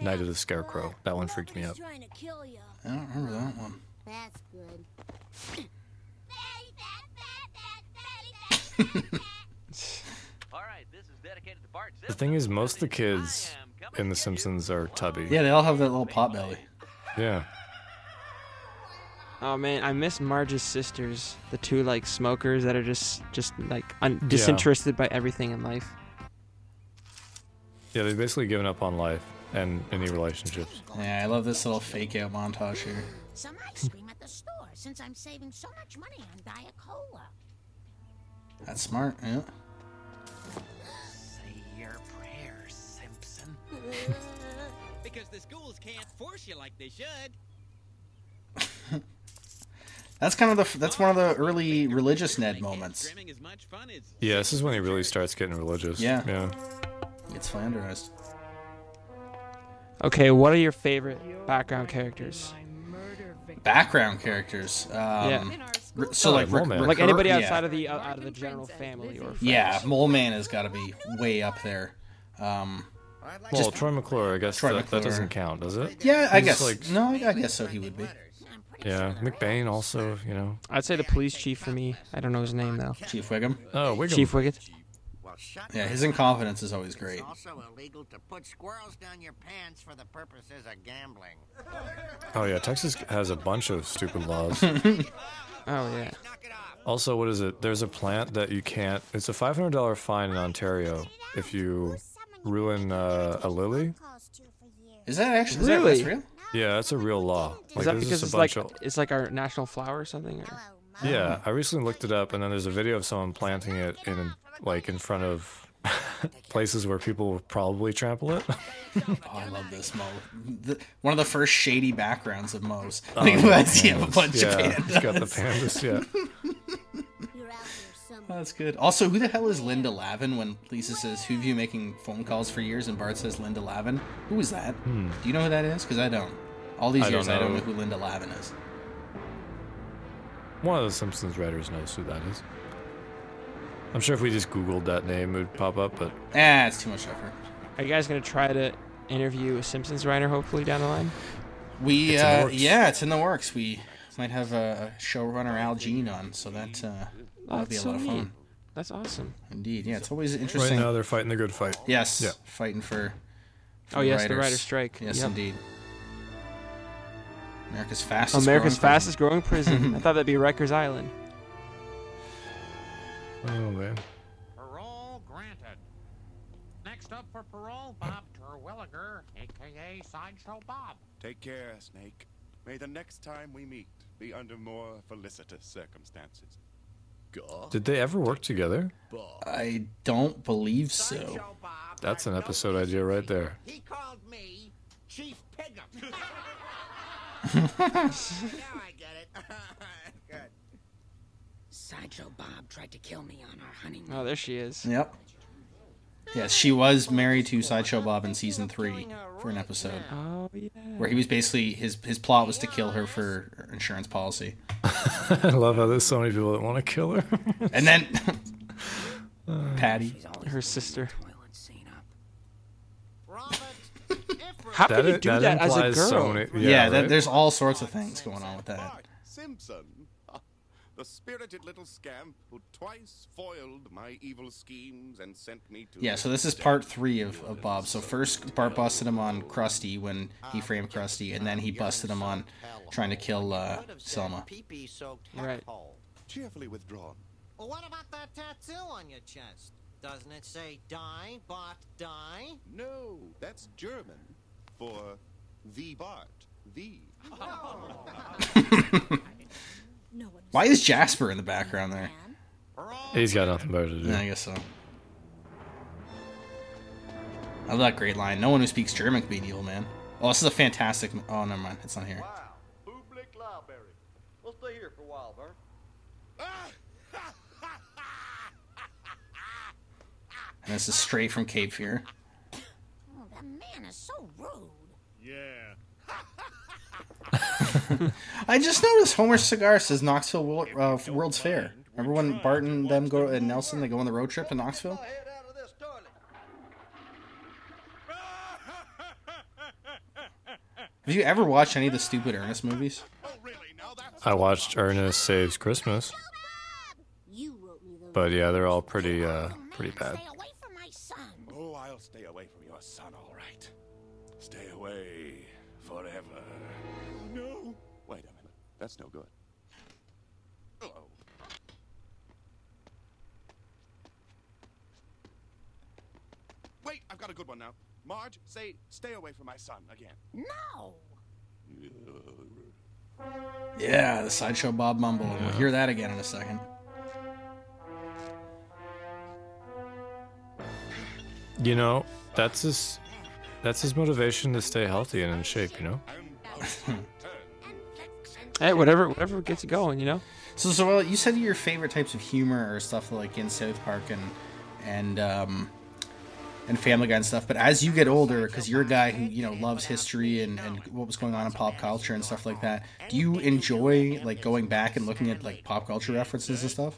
Night of the Scarecrow. That one freaked me out. I don't remember that one. That's good. The thing is, most of the kids in The Simpsons are tubby. Yeah, they all have that little pot belly. Yeah. Oh man, I miss Marge's sisters, the two like smokers that are just just like un- disinterested by everything in life. Yeah, they've basically given up on life and any relationships. Yeah, I love this little fake out montage here. Some ice cream at the store since I'm saving so much money on Diet Cola. That's smart. Yeah. Say your prayers, Simpson. because the schools can't force you like they should. That's kind of the that's one of the early religious Ned moments. Yeah, this is when he really starts getting religious. Yeah. Yeah. It's flanderized. Okay, what are your favorite background characters? Background characters. Um, Yeah. r- So Oh, like, Mole rec- Man. Like recur- anybody yeah. outside of the out out of the general family or friends. Yeah, Mole Man has got to be way up there. Um, Well, Troy McClure, I guess Troy that, that doesn't count, does it? yeah, I guess. Like, no, I I guess so. He would be. Yeah, McBain also, you know. I'd say the police chief for me. I don't know his name though. Chief Wiggum. Oh, Wiggum. Chief Wiggett. Yeah, his incompetence is always great. also illegal to put squirrels down your pants for the purposes of gambling. Oh yeah, Texas has a bunch of stupid laws. Oh yeah. also, what is it? There's a plant that you can't. It's a five hundred dollar fine in Ontario if you ruin uh, a lily. Is that actually is Really? that, that's real? Yeah, that's a real law. Is that because just it's like of- it's like our national flower or something? Or? Yeah, I recently looked it up, and then there's a video of someone planting it in, like, in front of places where people will probably trample it. Oh, I love this Moe. The, one of the first shady backgrounds of Moe's. Oh, Like, yeah, you have a bunch yeah, of pandas. He's got the pandas. Yeah. Oh, that's good. Also, who the hell is Linda Lavin when Lisa says, Who've you making phone calls for years? And Bart says, Linda Lavin. Who is that? Hmm. Do you know who that is? Because I don't. All these I don't years, I don't know. know who Linda Lavin is. One of the Simpsons writers knows who that is. I'm sure if we just Googled that name, it would pop up, but Ah, it's too much effort. Are you guys gonna try to interview a Simpsons writer hopefully down the line? We, It's in the uh, works. yeah, it's in the works. We might have a showrunner Al Jean on, so that uh, that'll be a that's lot of fun. neat. That's awesome. Indeed, yeah, it's always right interesting. now they're fighting the good fight. yes, Yeah. fighting for. for Oh yes, the writers. writer's strike. Yes, Yep. indeed. America's fastest. America's growing prison. growing prison. I thought that'd be Rikers Island. Oh man. Parole granted. Next up for parole, Bob Terwilliger, aka Sideshow Bob. Take care, Snake. May the next time we meet be under more felicitous circumstances. Did they ever work together? I don't believe so. That's an episode idea right there. He called me Chief Pig'em. now I get it. Good. Sideshow Bob tried to kill me on our honeymoon. Oh, there she is. Yep. Yes, she was married to Sideshow Bob in season three for an episode. Oh yeah. Where he was basically his his plot was to kill her for her insurance policy, I love how there's so many people that want to kill her. and then Patty. Her sister. How That can you do that that, as a girl? so many- Yeah, Yeah, that, there's all sorts of things going on with that. Bart Simpson. Ah, The spirited little scamp who twice foiled my evil schemes and sent me to. Yeah, so this is part three of, of Bob. So first, Bart busted him on Krusty when he framed Krusty, and then he busted him on trying to kill uh, Selma. Pee-pee Right. Cheerfully withdrawn. Well, what about that tattoo on your chest? Doesn't it say die, Bart, die? No, that's German for the Bart. The. Why is Jasper in the background there? He's got nothing better to do. Yeah, I guess so. I love that great line. No one who speaks German can be an evil man. Oh, this is a fantastic. Oh, never mind. It's not here. Public. We'll stay here for a while, Bert. And this is straight from Cape Fear. Oh, that man is so rude. Yeah. I just noticed Homer's cigar says Knoxville World, uh, World's Fair. Remember when Bart and them go and Nelson they go on the road trip to Knoxville? Have you ever watched any of the stupid Ernest movies? I watched Ernest Saves Christmas. But yeah, they're all pretty uh pretty bad. That's no good. Hello. Wait, I've got a good one now. Marge, say, stay away from my son again. No. Yeah, the sideshow Bob Mumble. We'll hear that again in a second. You know, that's his that's his motivation to stay healthy and in shape, you know? Hey, whatever, whatever gets you going, you know. So, so well, you said your favorite types of humor are stuff like in South Park and and um, and Family Guy and stuff. But as you get older, because you're a guy who you know loves history and, and what was going on in pop culture and stuff like that, do you enjoy like going back and looking at like pop culture references and stuff?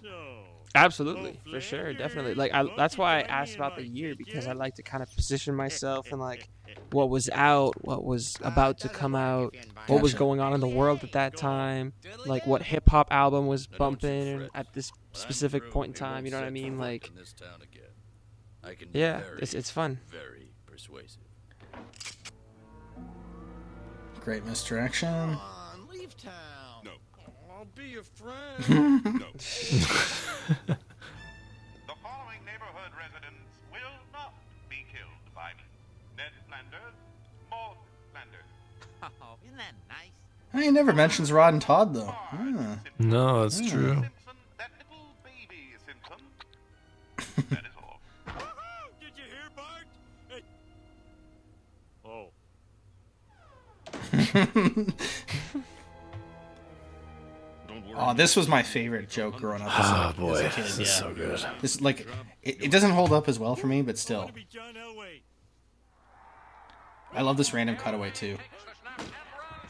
Absolutely, for sure, definitely. Like I, that's why I asked about the year because I like to kind of position myself and like what was out, what was about to come out, what was going on in the world at that time, like what hip hop album was bumping at this specific point in time. You know what I mean? Like, in this town again. I can Yeah, it's- it's fun. Very persuasive. Great misdirection. Leave town. No. I'll be your friend. no. He never mentions Rod and Todd though. Ah. No, that's Hmm. true. That little baby Simpson. that is all. Did you hear, Bart? Hey. Oh. Oh, this was my favorite joke growing up. As a, Ah, as a boy, kid, this is yeah. so good. This like it, it doesn't hold up as well for me, but still. I love this random cutaway too.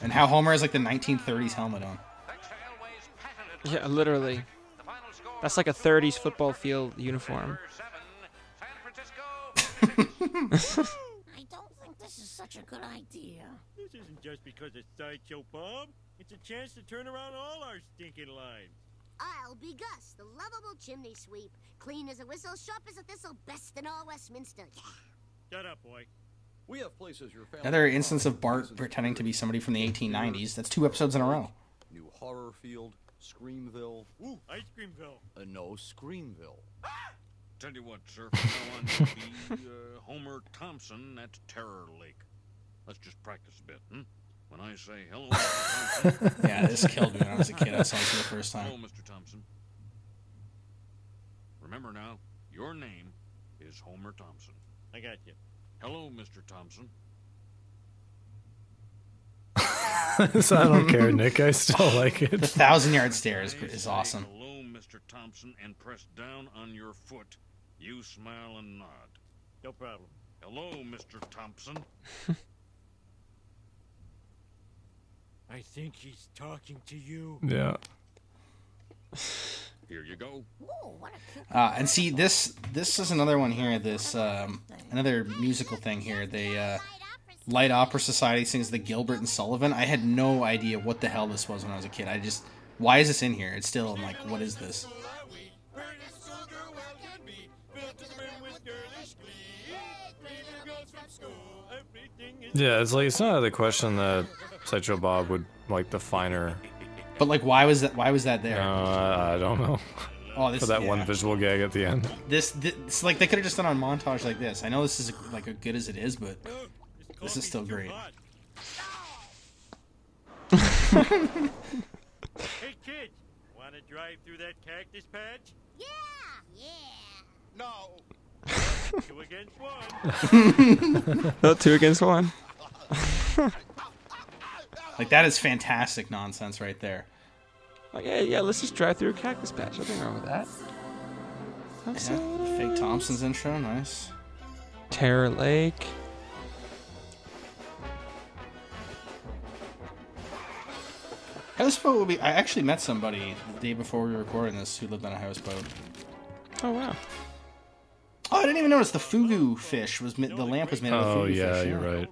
And how Homer has like the 1930s helmet on. yeah, literally. That's like a 30s football field uniform. I don't think this is such a good idea. This isn't just because it's Sideshow Bob. It's a chance to turn around all our stinking lives. I'll be Gus, the lovable chimney sweep. Clean as a whistle, sharp as a thistle, best in all Westminster. Yeah. Shut up, boy. We have places your family. Another instance of Bart pretending to be somebody from the 1890s. That's two episodes in a row. New Horrorfield, Screamville. Ooh, Ice Creamville. Uh, no, Screamville. Tell you what, sir, from now on, be uh, Homer Thompson at Terror Lake. Let's just practice a bit, hmm? When I say hello, Mr. Thompson. Yeah, this killed me when I was a kid. I saw this for the first time. Hello, Mr. Thompson. Remember now, your name is Homer Thompson. I got you. Hello, Mr. Thompson. so I don't care, Nick. I still like it. The thousand yard stare is, is awesome. Hello, Mr. Thompson, and press down on your foot. You smile and nod. No problem. Hello, Mr. Thompson. I think he's talking to you. Yeah. Here you go. Uh, and see this this is another one here. This um, another musical thing here. They uh, Light Opera Society sings the Gilbert and Sullivan. I had no idea what the hell this was when I was a kid. I just why is this in here? It's still I'm like, what is this? Yeah, it's like it's not out of the question that Sideshow Bob would like the finer. But like, why was that? Why was that there? No, I, I don't know. Oh, this for that yeah. one visual gag at the end. This, this like they could have just done a montage like this. I know this is like as good as it is, but this is still great. Hey, kids, want to drive through that cactus patch? Yeah, yeah. No. Two against one. Oh, two against one. Like that is fantastic nonsense right there. Like, yeah, yeah, let's just drive through a cactus patch. Nothing wrong with that. Yeah, fake Thompson's intro, nice. Terror Lake. Houseboat will be. I actually met somebody the day before we were recording this who lived on a houseboat. Oh wow. Oh, I didn't even notice the fugu fish was ma- the lamp was made out of Oh fugu yeah, fish. you're right.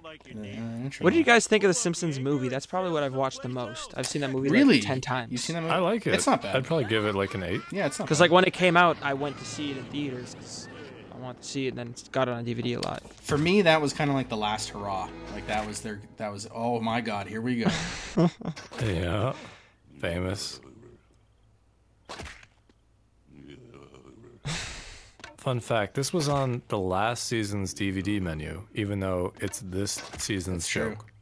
What do you guys think of the Simpsons movie? That's probably what I've watched the most. I've seen that movie Really? like ten times. You've seen that movie? I like it. It's not bad. I'd probably give it like an eight. Yeah, it's not. Because like when it came out, I went to see it in theaters. 'cause I wanted to see it, and then it's got it on DVD a lot. For me, that was kind of like the last hurrah. Like that was their. That was. Oh my God, here we go. Yeah, famous. Fun fact: This was on the last season's DVD menu, even though it's this season's true. joke.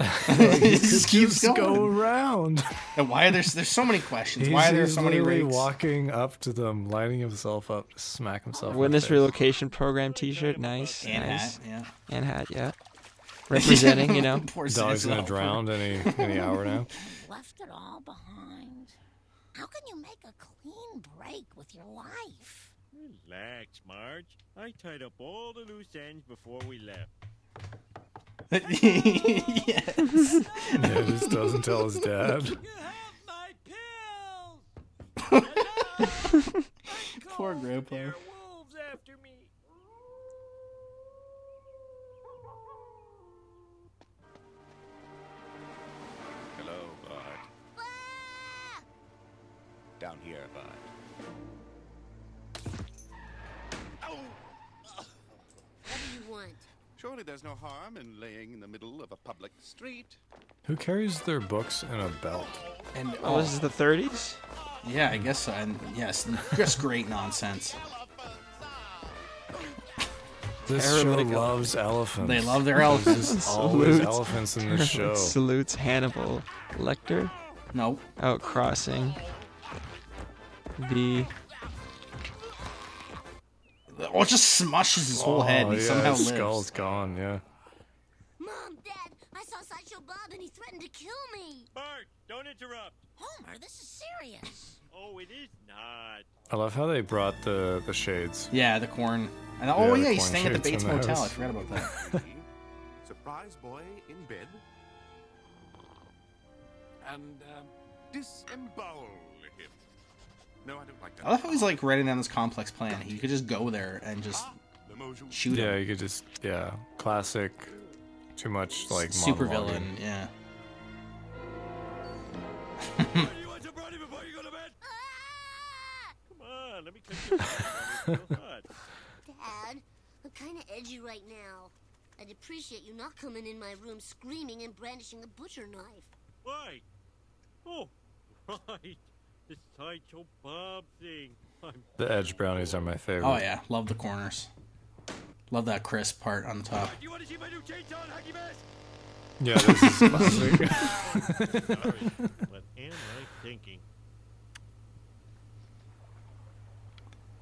it just keeps Just going go around. And why are there? There's so many questions. He's, why are there he's so many literally walking up to them, lining himself up, to smack himself. in the Witness face. relocation program T-shirt, nice. And nice. hat, yeah. And hat, yeah. Representing, you know. Poor Dog's gonna drown any any hour now. Left it all behind. How can you make a clean break with your life? Relax, Marge. I tied up all the loose ends before we left. yes. Yeah, just doesn't tell his dad. Poor grandpa. Wolves after Down here, Bud. What do you want? Surely there's no harm in laying in the middle of a public street. Who carries their books in a belt? And Oh, this is the 30s. Yeah, I guess so. And yes, just great nonsense. This Terrible. show loves elephants. They love their elephants. just always Salutes. elephants in this show. Salutes Hannibal Lecter. No. Out crossing. The Oh, it just smushes his whole head. Oh, and he yeah, somehow his lives. skull's gone. Yeah. Mom, Dad, I saw Sideshow Bob and he threatened to kill me. Bart, don't interrupt. Homer, this is serious. Oh, it is not. I love how they brought the the shades. Yeah, the corn. And Yeah, oh yeah, he's staying at the Bates in the Motel. I forgot about that. Surprise boy in bed. And uh, disembowel him. No, I don't like that. I love how he's like writing down this complex plan. He could just go there and just The Mojo. shoot yeah, him. you could just yeah, classic. Too much like Super villain. Yeah. you want some brownie before you go to bed? Come on, let me cut you. some. It's real hot. Dad, I'm kind of edgy right now. I'd appreciate you not coming in my room screaming and brandishing a butcher knife. Why? Oh, right. The sideshow Bob thing. I'm The edge brownies are my favorite. Oh yeah, love the corners. Love that crisp part on the top. Do you want to see my new chainsaw and hockey mask? Yeah, this is classic. Sorry. What am I thinking?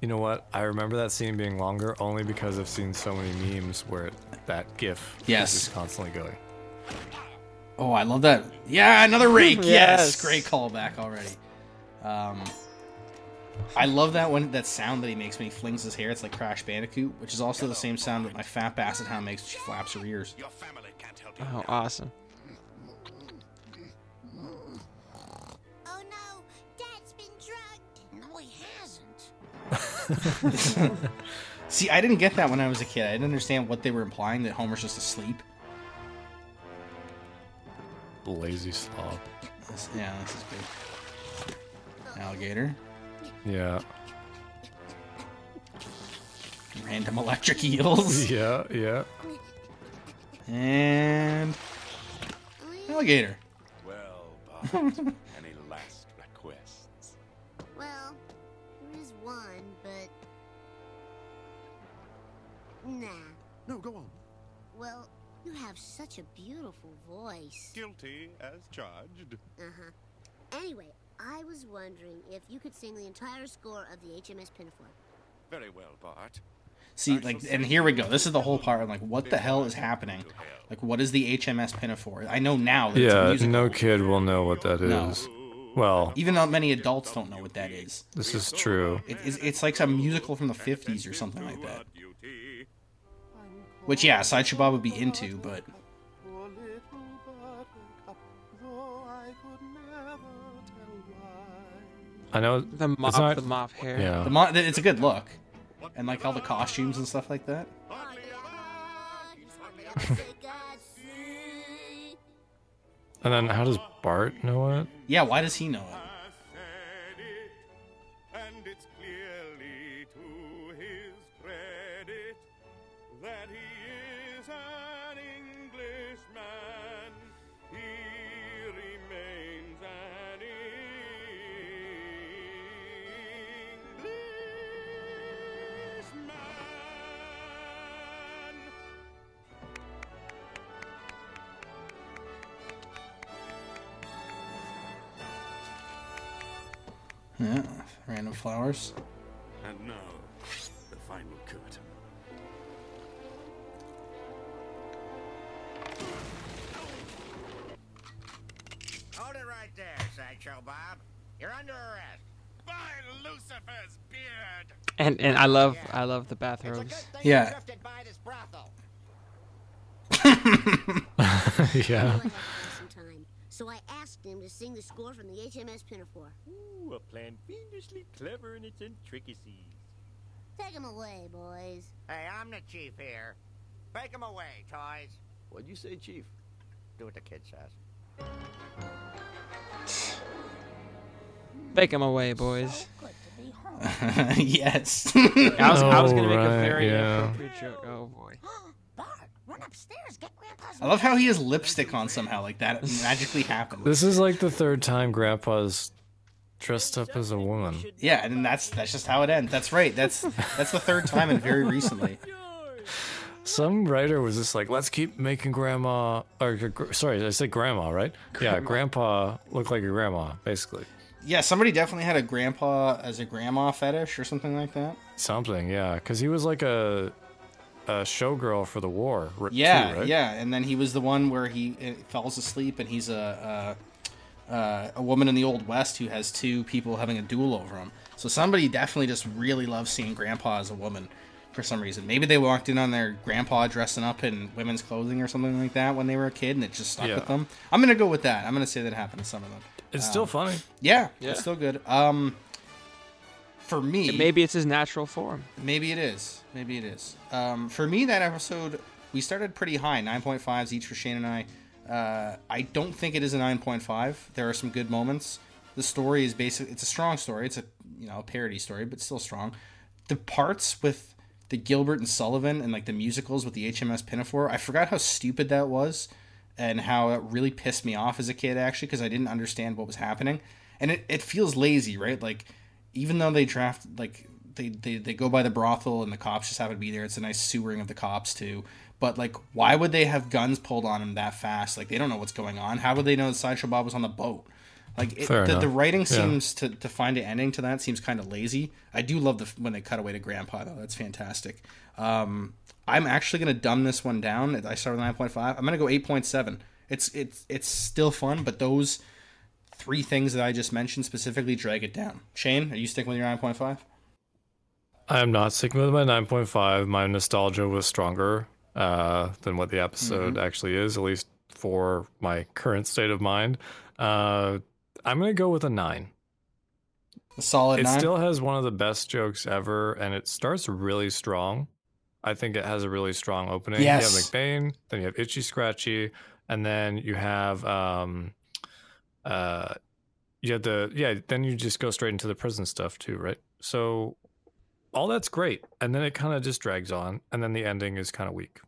You know what? I remember that scene being longer only because I've seen so many memes where it, that GIF Yes. is constantly going. Oh, I love that. Yeah, another rake. yes. Yes. great callback already. Um, I love that one. That sound that he makes when he flings his hair. It's like Crash Bandicoot, which is also the same sound that my fat basset hound makes when she flaps her ears. Your family can't help you. oh awesome. Oh no, Dad's been drugged. No, he hasn't. See, I didn't get that when I was a kid. I didn't understand what they were implying that Homer's just asleep. Lazy slob. This- yeah, this is good. Alligator. Yeah. Random electric eels. Yeah, yeah. And Alligator. Well, Bart, any last requests? Well, there is one, but. Nah. No, go on. Well, you have such a beautiful voice. Guilty as charged. Uh huh. Anyway, I was wondering if you could sing the entire score of the HMS Pinafore. Very well, Bart. See, like, and here we go. This is the whole part. I'm like, what the hell is happening? Like, what is the HMS Pinafore? I know now that it's a Yeah, no kid will know what that is. No. Well, Even though many adults don't know what that is. this is true. It, it's, it's like some musical from the 50s or something like that. Which, yeah, Sideshow Bob would be into, but I know The it's mop, not- the mop hair. Yeah. the mo- it's a good look. And, like, all the costumes and stuff like that. And then how does Bart know it? Yeah, why does he know it? Flowers. And now, the final curtain. Hold it right there, Sideshow Bob. You're under arrest. By Lucifer's beard! And and I love I love the bathrobes. Yeah. By this brothel. yeah. Some time. So I asked him to sing the score from the HMS Pinafore. Ooh, a plan fiendishly clever in its intricacies. Take him away, boys. Hey, I'm the chief here. Take him away, toys. What'd you say, Chief? Do what the kid says. Take him away, boys. yes. I was, I was gonna Oh, make a right, very yeah. inappropriate joke. Oh boy. Run upstairs, get Grandpa's I love how he has lipstick on somehow. Like, that magically happened. This is like the third time Grandpa's dressed up as a woman. Yeah, and that's that's just how it ends. That's right. That's that's the third time and very recently. Some writer was just like, let's keep making grandma, or sorry, I said grandma, right? Yeah, grandpa look like your grandma, basically. Yeah, somebody definitely had a grandpa as a grandma fetish or something like that. Something, yeah, because he was like a a showgirl for the war. r- too, Yeah, right? yeah, and then he was the one where he uh, falls asleep, and he's a a, uh, a woman in the old west who has two people having a duel over him. So somebody definitely just really loves seeing grandpa as a woman for some reason. Maybe they walked in on their grandpa dressing up in women's clothing or something like that when they were a kid, and it just stuck Yeah. with them. I'm gonna go with that. I'm gonna say that happened to some of them. It's Um, still funny. Yeah, Yeah. it's still good. Um, for me, Maybe it's his natural form. Maybe it is. Maybe it is. Um, for me, that episode, we started pretty high, 9.5s each for Shane and I. Uh, I don't think it is a 9.5. There are some good moments. The story is basically, it's a strong story. It's a, you know, a parody story, but still strong. The parts with the Gilbert and Sullivan and like the musicals with the HMS Pinafore, I forgot how stupid that was and how it really pissed me off as a kid actually because I didn't understand what was happening. And it, it feels lazy, right? Like even though they draft like they, they they go by the brothel and the cops just happen to be there, it's a nice sewering of the cops too. But like, why would they have guns pulled on them that fast? Like they don't know what's going on. How would they know that Sideshow Bob was on the boat? Like it, the, the writing Yeah. seems to, to find an ending to that seems kind of lazy. I do love the when they cut away to Grandpa though. That's fantastic. Um, I'm actually gonna dumb this one down. I started with 9.5. I'm gonna go 8.7. It's it's it's still fun, but those three things that I just mentioned specifically drag it down. Shane, are you sticking with your 9.5? I am not sticking with my 9.5. My nostalgia was stronger uh, than what the episode Mhm. actually is, at least for my current state of mind. Uh, I'm going to go with a 9. A solid it nine. still has one of the best jokes ever, and it starts really strong. I think it has a really strong opening. Yes. You have McBain, then you have Itchy Scratchy, and then you have um, uh, you have the yeah. Then you just go straight into the prison stuff too, right? So all that's great, and then it kind of just drags on, and then the ending is kind of weak.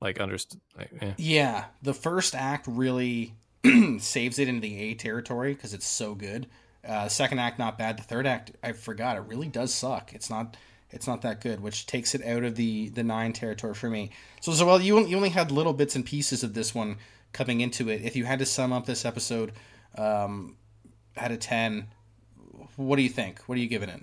like understood. Like, eh. Yeah, the first act really saves it into the A territory because it's so good. Uh, second act not bad. The third act I forgot it really does suck. It's not it's not that good, which takes it out of the the nine territory for me. So so well you you only had little bits and pieces of this one coming into it. If you had to sum up this episode um, out of ten, what do you think? What are you giving it?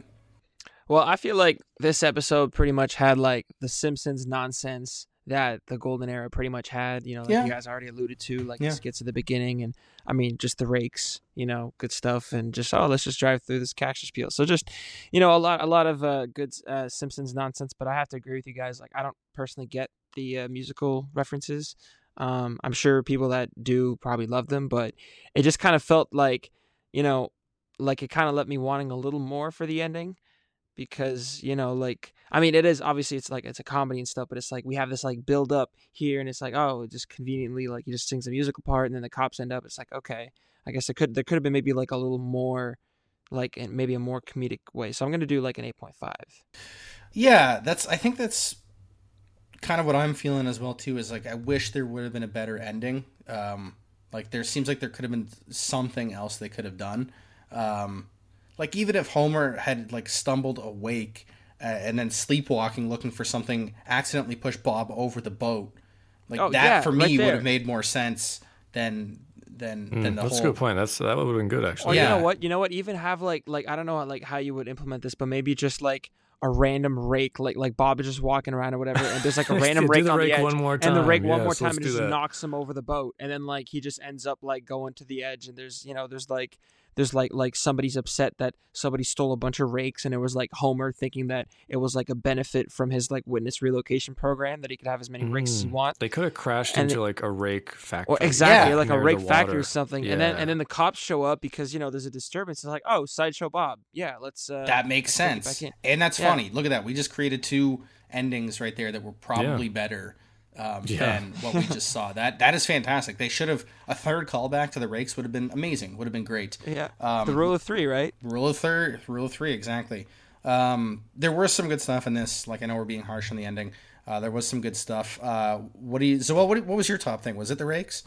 Well, I feel like this episode pretty much had like the Simpsons nonsense that the golden era pretty much had. You know, like Yeah. you guys already alluded to, like Yeah. the skits at the beginning, and I mean, just the rakes, you know, good stuff, and just oh, let's just drive through this cactus peel. So just, you know, a lot, a lot of uh, good uh, Simpsons nonsense. But I have to agree with you guys. Like, I don't personally get the uh, musical references. Um, I'm sure people that do probably love them, but it just kind of felt like, you know, like it kind of left me wanting a little more for the ending because you know like i mean it is obviously it's like it's a comedy and stuff but it's like we have this like build up here and it's like oh just conveniently like he just sings a musical part and then the cops end up it's like okay i guess it could there could have been maybe like a little more like in maybe a more comedic way so i'm gonna do like an 8.5 Yeah, that's. I think that's kind of what I'm feeling as well too. Is like I wish there would have been a better ending. Um, like there seems like there could have been something else they could have done. Um, like even if Homer had like stumbled awake uh, and then sleepwalking looking for something, accidentally pushed Bob over the boat. Like Oh, that yeah, for right me would have made more sense than than than Mm, the that's whole. a good point. That's that would have been good or actually. you know what you know what even have like like i don't know like how you would implement this but maybe just like a random rake, like like Bob is just walking around or whatever, and there's like a random Do rake the on rake the edge, one more and the rake time. one more Yes, time, and just that. knocks him over the boat, and then like he just ends up like going to the edge, and there's you know there's like there's like like somebody's upset that somebody stole a bunch of rakes, and it was like Homer thinking that it was like a benefit from his like witness relocation program that he could have as many rakes as he Mm. wants. They could have crashed And into it- like a rake factory. Or exactly, like a near the rake factory or water. something, and then and then the cops show up because you know there's a disturbance. It's like, oh, sideshow Bob, yeah, let's. Uh, that makes let's sense, and that's Yeah. funny. Look at that. We just created two endings right there that were probably better um, Yeah. than what we just saw. That that is fantastic. They should have a third callback to the rakes would have been amazing. Would have been great. Yeah, Um, the rule of three, right? Rule of third, rule of three, exactly. Um, there was some good stuff in this. Like I know we're being harsh on the ending. Uh, there was some good stuff. Uh, what do you? Zoel, what, what was your top thing? Was it the rakes?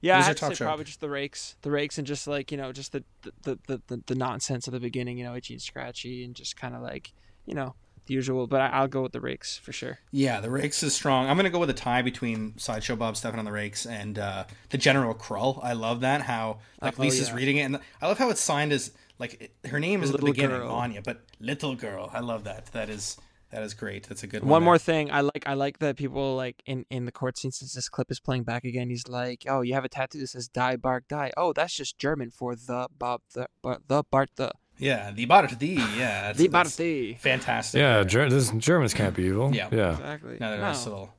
Yeah, I was your to top say show? probably just the rakes, the rakes, and just like you know, just the the the, the, the nonsense of the beginning, you know, itchy and scratchy, and just kind of like you know the usual. But I, I'll go with the rakes for sure. Yeah, the rakes is strong. I'm gonna go with a tie between sideshow Bob stepping on the rakes and uh, the General Krull. I love that how like Oh, Lisa's yeah. reading it, and I love how it's signed as like it- her name is at the beginning, girl. Anya, but little girl. I love that. That is that is great. That's a good one. One more thing, I like I like that people like in in the court scene since this clip is playing back again. He's like, "Oh, you have a tattoo that says Die Bark Die." Oh, that's just German for the Bob the the Bart the. Yeah, the Bart the yeah, that's, The that's Bart fantastic. Yeah, there. Ger- this, Germans can't be evil. Yeah. yeah. Exactly. No, they're No. nice little.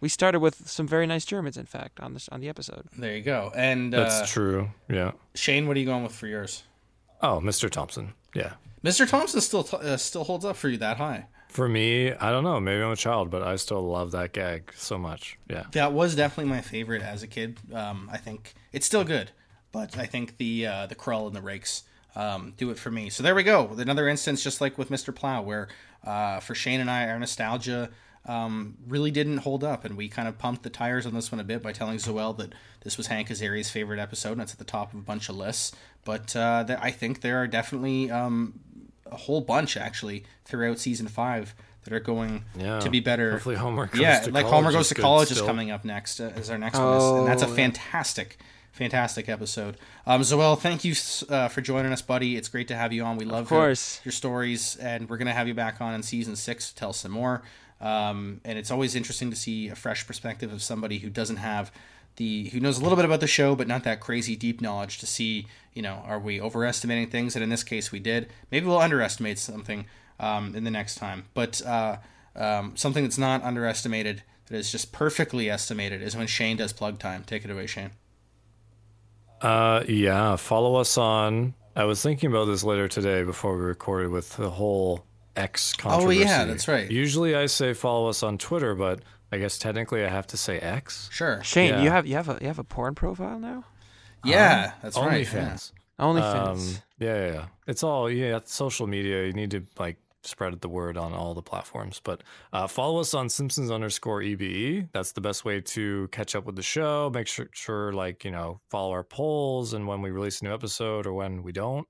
We started with some very nice Germans, in fact, on this on the episode. There you go. And uh, That's true. Yeah. Shane, what are you going with for yours? Oh, Mr. Thompson. Yeah. Mr. Thompson still t- uh, still holds up for you that high. For me, I don't know. Maybe I'm a child, but I still love that gag so much. Yeah. That was definitely my favorite as a kid. Um, I think it's still good, but I think the uh, the Krull and the Rakes um, do it for me. So there we go. Another instance, just like with Mr. Plow, where uh, for Shane and I, our nostalgia um, really didn't hold up, and we kind of pumped the tires on this one a bit by telling Zoel that this was Hank Azaria's favorite episode, and it's at the top of a bunch of lists. But uh, there, I think there are definitely um, a whole bunch actually throughout season five that are going Yeah. to be better. Hopefully Homer Goes yeah, to like College Homer goes is to good college is coming up next uh, as our next one, and that's a Oh, yeah. fantastic, fantastic episode. Um, Zoel, thank you uh, for joining us, buddy. It's great to have you on. We love your- course. your, stories, and we're gonna have you back on in season six to tell some more. Um, and it's always interesting to see a fresh perspective of somebody who doesn't have the who knows a little bit about the show, but not that crazy deep knowledge to see, you know, are we overestimating things? And in this case, we did. Maybe we'll underestimate something um, in the next time. But uh, um, something that's not underestimated, that is just perfectly estimated, is when Shane does plug time. Take it away, Shane. Uh, yeah. Follow us on. I was thinking about this later today before we recorded with the whole X controversy. Oh, controversy. yeah, that's right. Usually I say follow us on Twitter, but I guess technically I have to say X. Sure. Shane, Yeah. you have you have a you have a porn profile now? Yeah, Um, that's right. OnlyFans. OnlyFans. Um, yeah, yeah, yeah. It's all yeah. it's Social media. You need to like spread the word on all the platforms. But uh, follow us on Simpsons underscore EBE. That's the best way to catch up with the show. Make sure, sure like, you know, follow our polls and when we release a new episode or when we don't.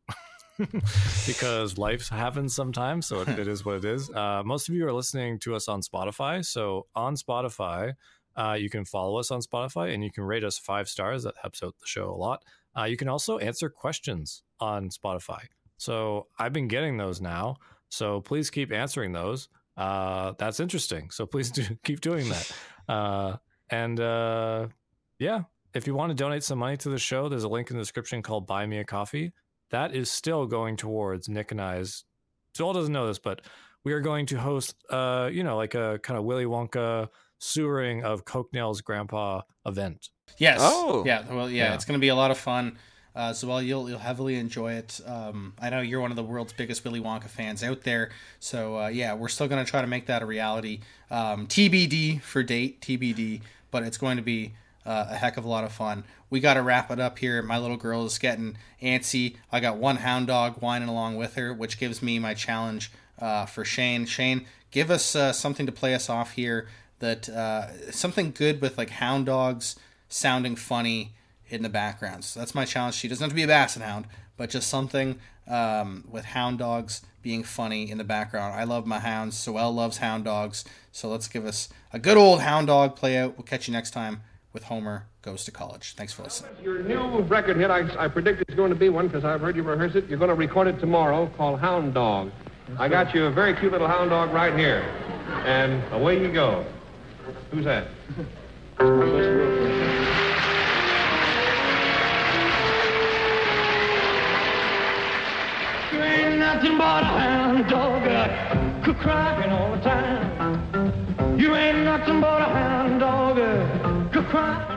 because life happens sometimes. So it, it is what it is. Uh, most of you are listening to us on Spotify. So on Spotify, uh, you can follow us on Spotify and you can rate us five stars. That helps out the show a lot. Uh, you can also answer questions on Spotify. So I've been getting those now. So please keep answering those. Uh, that's interesting. So please do keep doing that. Uh, and uh, yeah, if you want to donate some money to the show, there's a link in the description called Buy Me a Coffee. That is still going towards Nick and I's. Zoel doesn't know this, but we are going to host, uh, you know, like a kind of Willy Wonka sewering of Coke Nail's grandpa event. Yes. Oh. Yeah. Well, yeah, Yeah. it's going to be a lot of fun. Uh, so well, you'll you'll heavily enjoy it. Um, I know you're one of the world's biggest Willy Wonka fans out there. So uh, yeah, we're still going to try to make that a reality. Um, TBD for date, TBD. But it's going to be uh, a heck of a lot of fun. We got to wrap it up here. My little girl is getting antsy. I got one hound dog whining along with her, which gives me my challenge uh, for Shane. Shane, give us uh, something to play us off here. That uh, something good with like hound dogs sounding funny in the background. So that's my challenge. She doesn't have to be a basset hound, but just something um, with hound dogs being funny in the background. I love my hounds. Zoel loves hound dogs. So let's give us a good old hound dog play out. We'll catch you next time with Homer Goes to College. Thanks for listening. Your new record hit, I, I predict it's going to be one because I've heard you rehearse it. You're going to record it tomorrow called Hound Dog. I got you a very cute little hound dog right here. And away you go. Who's that? Nothing but a hound dog, uh, crying all the time. You ain't nothing but a hound dog, uh, crying.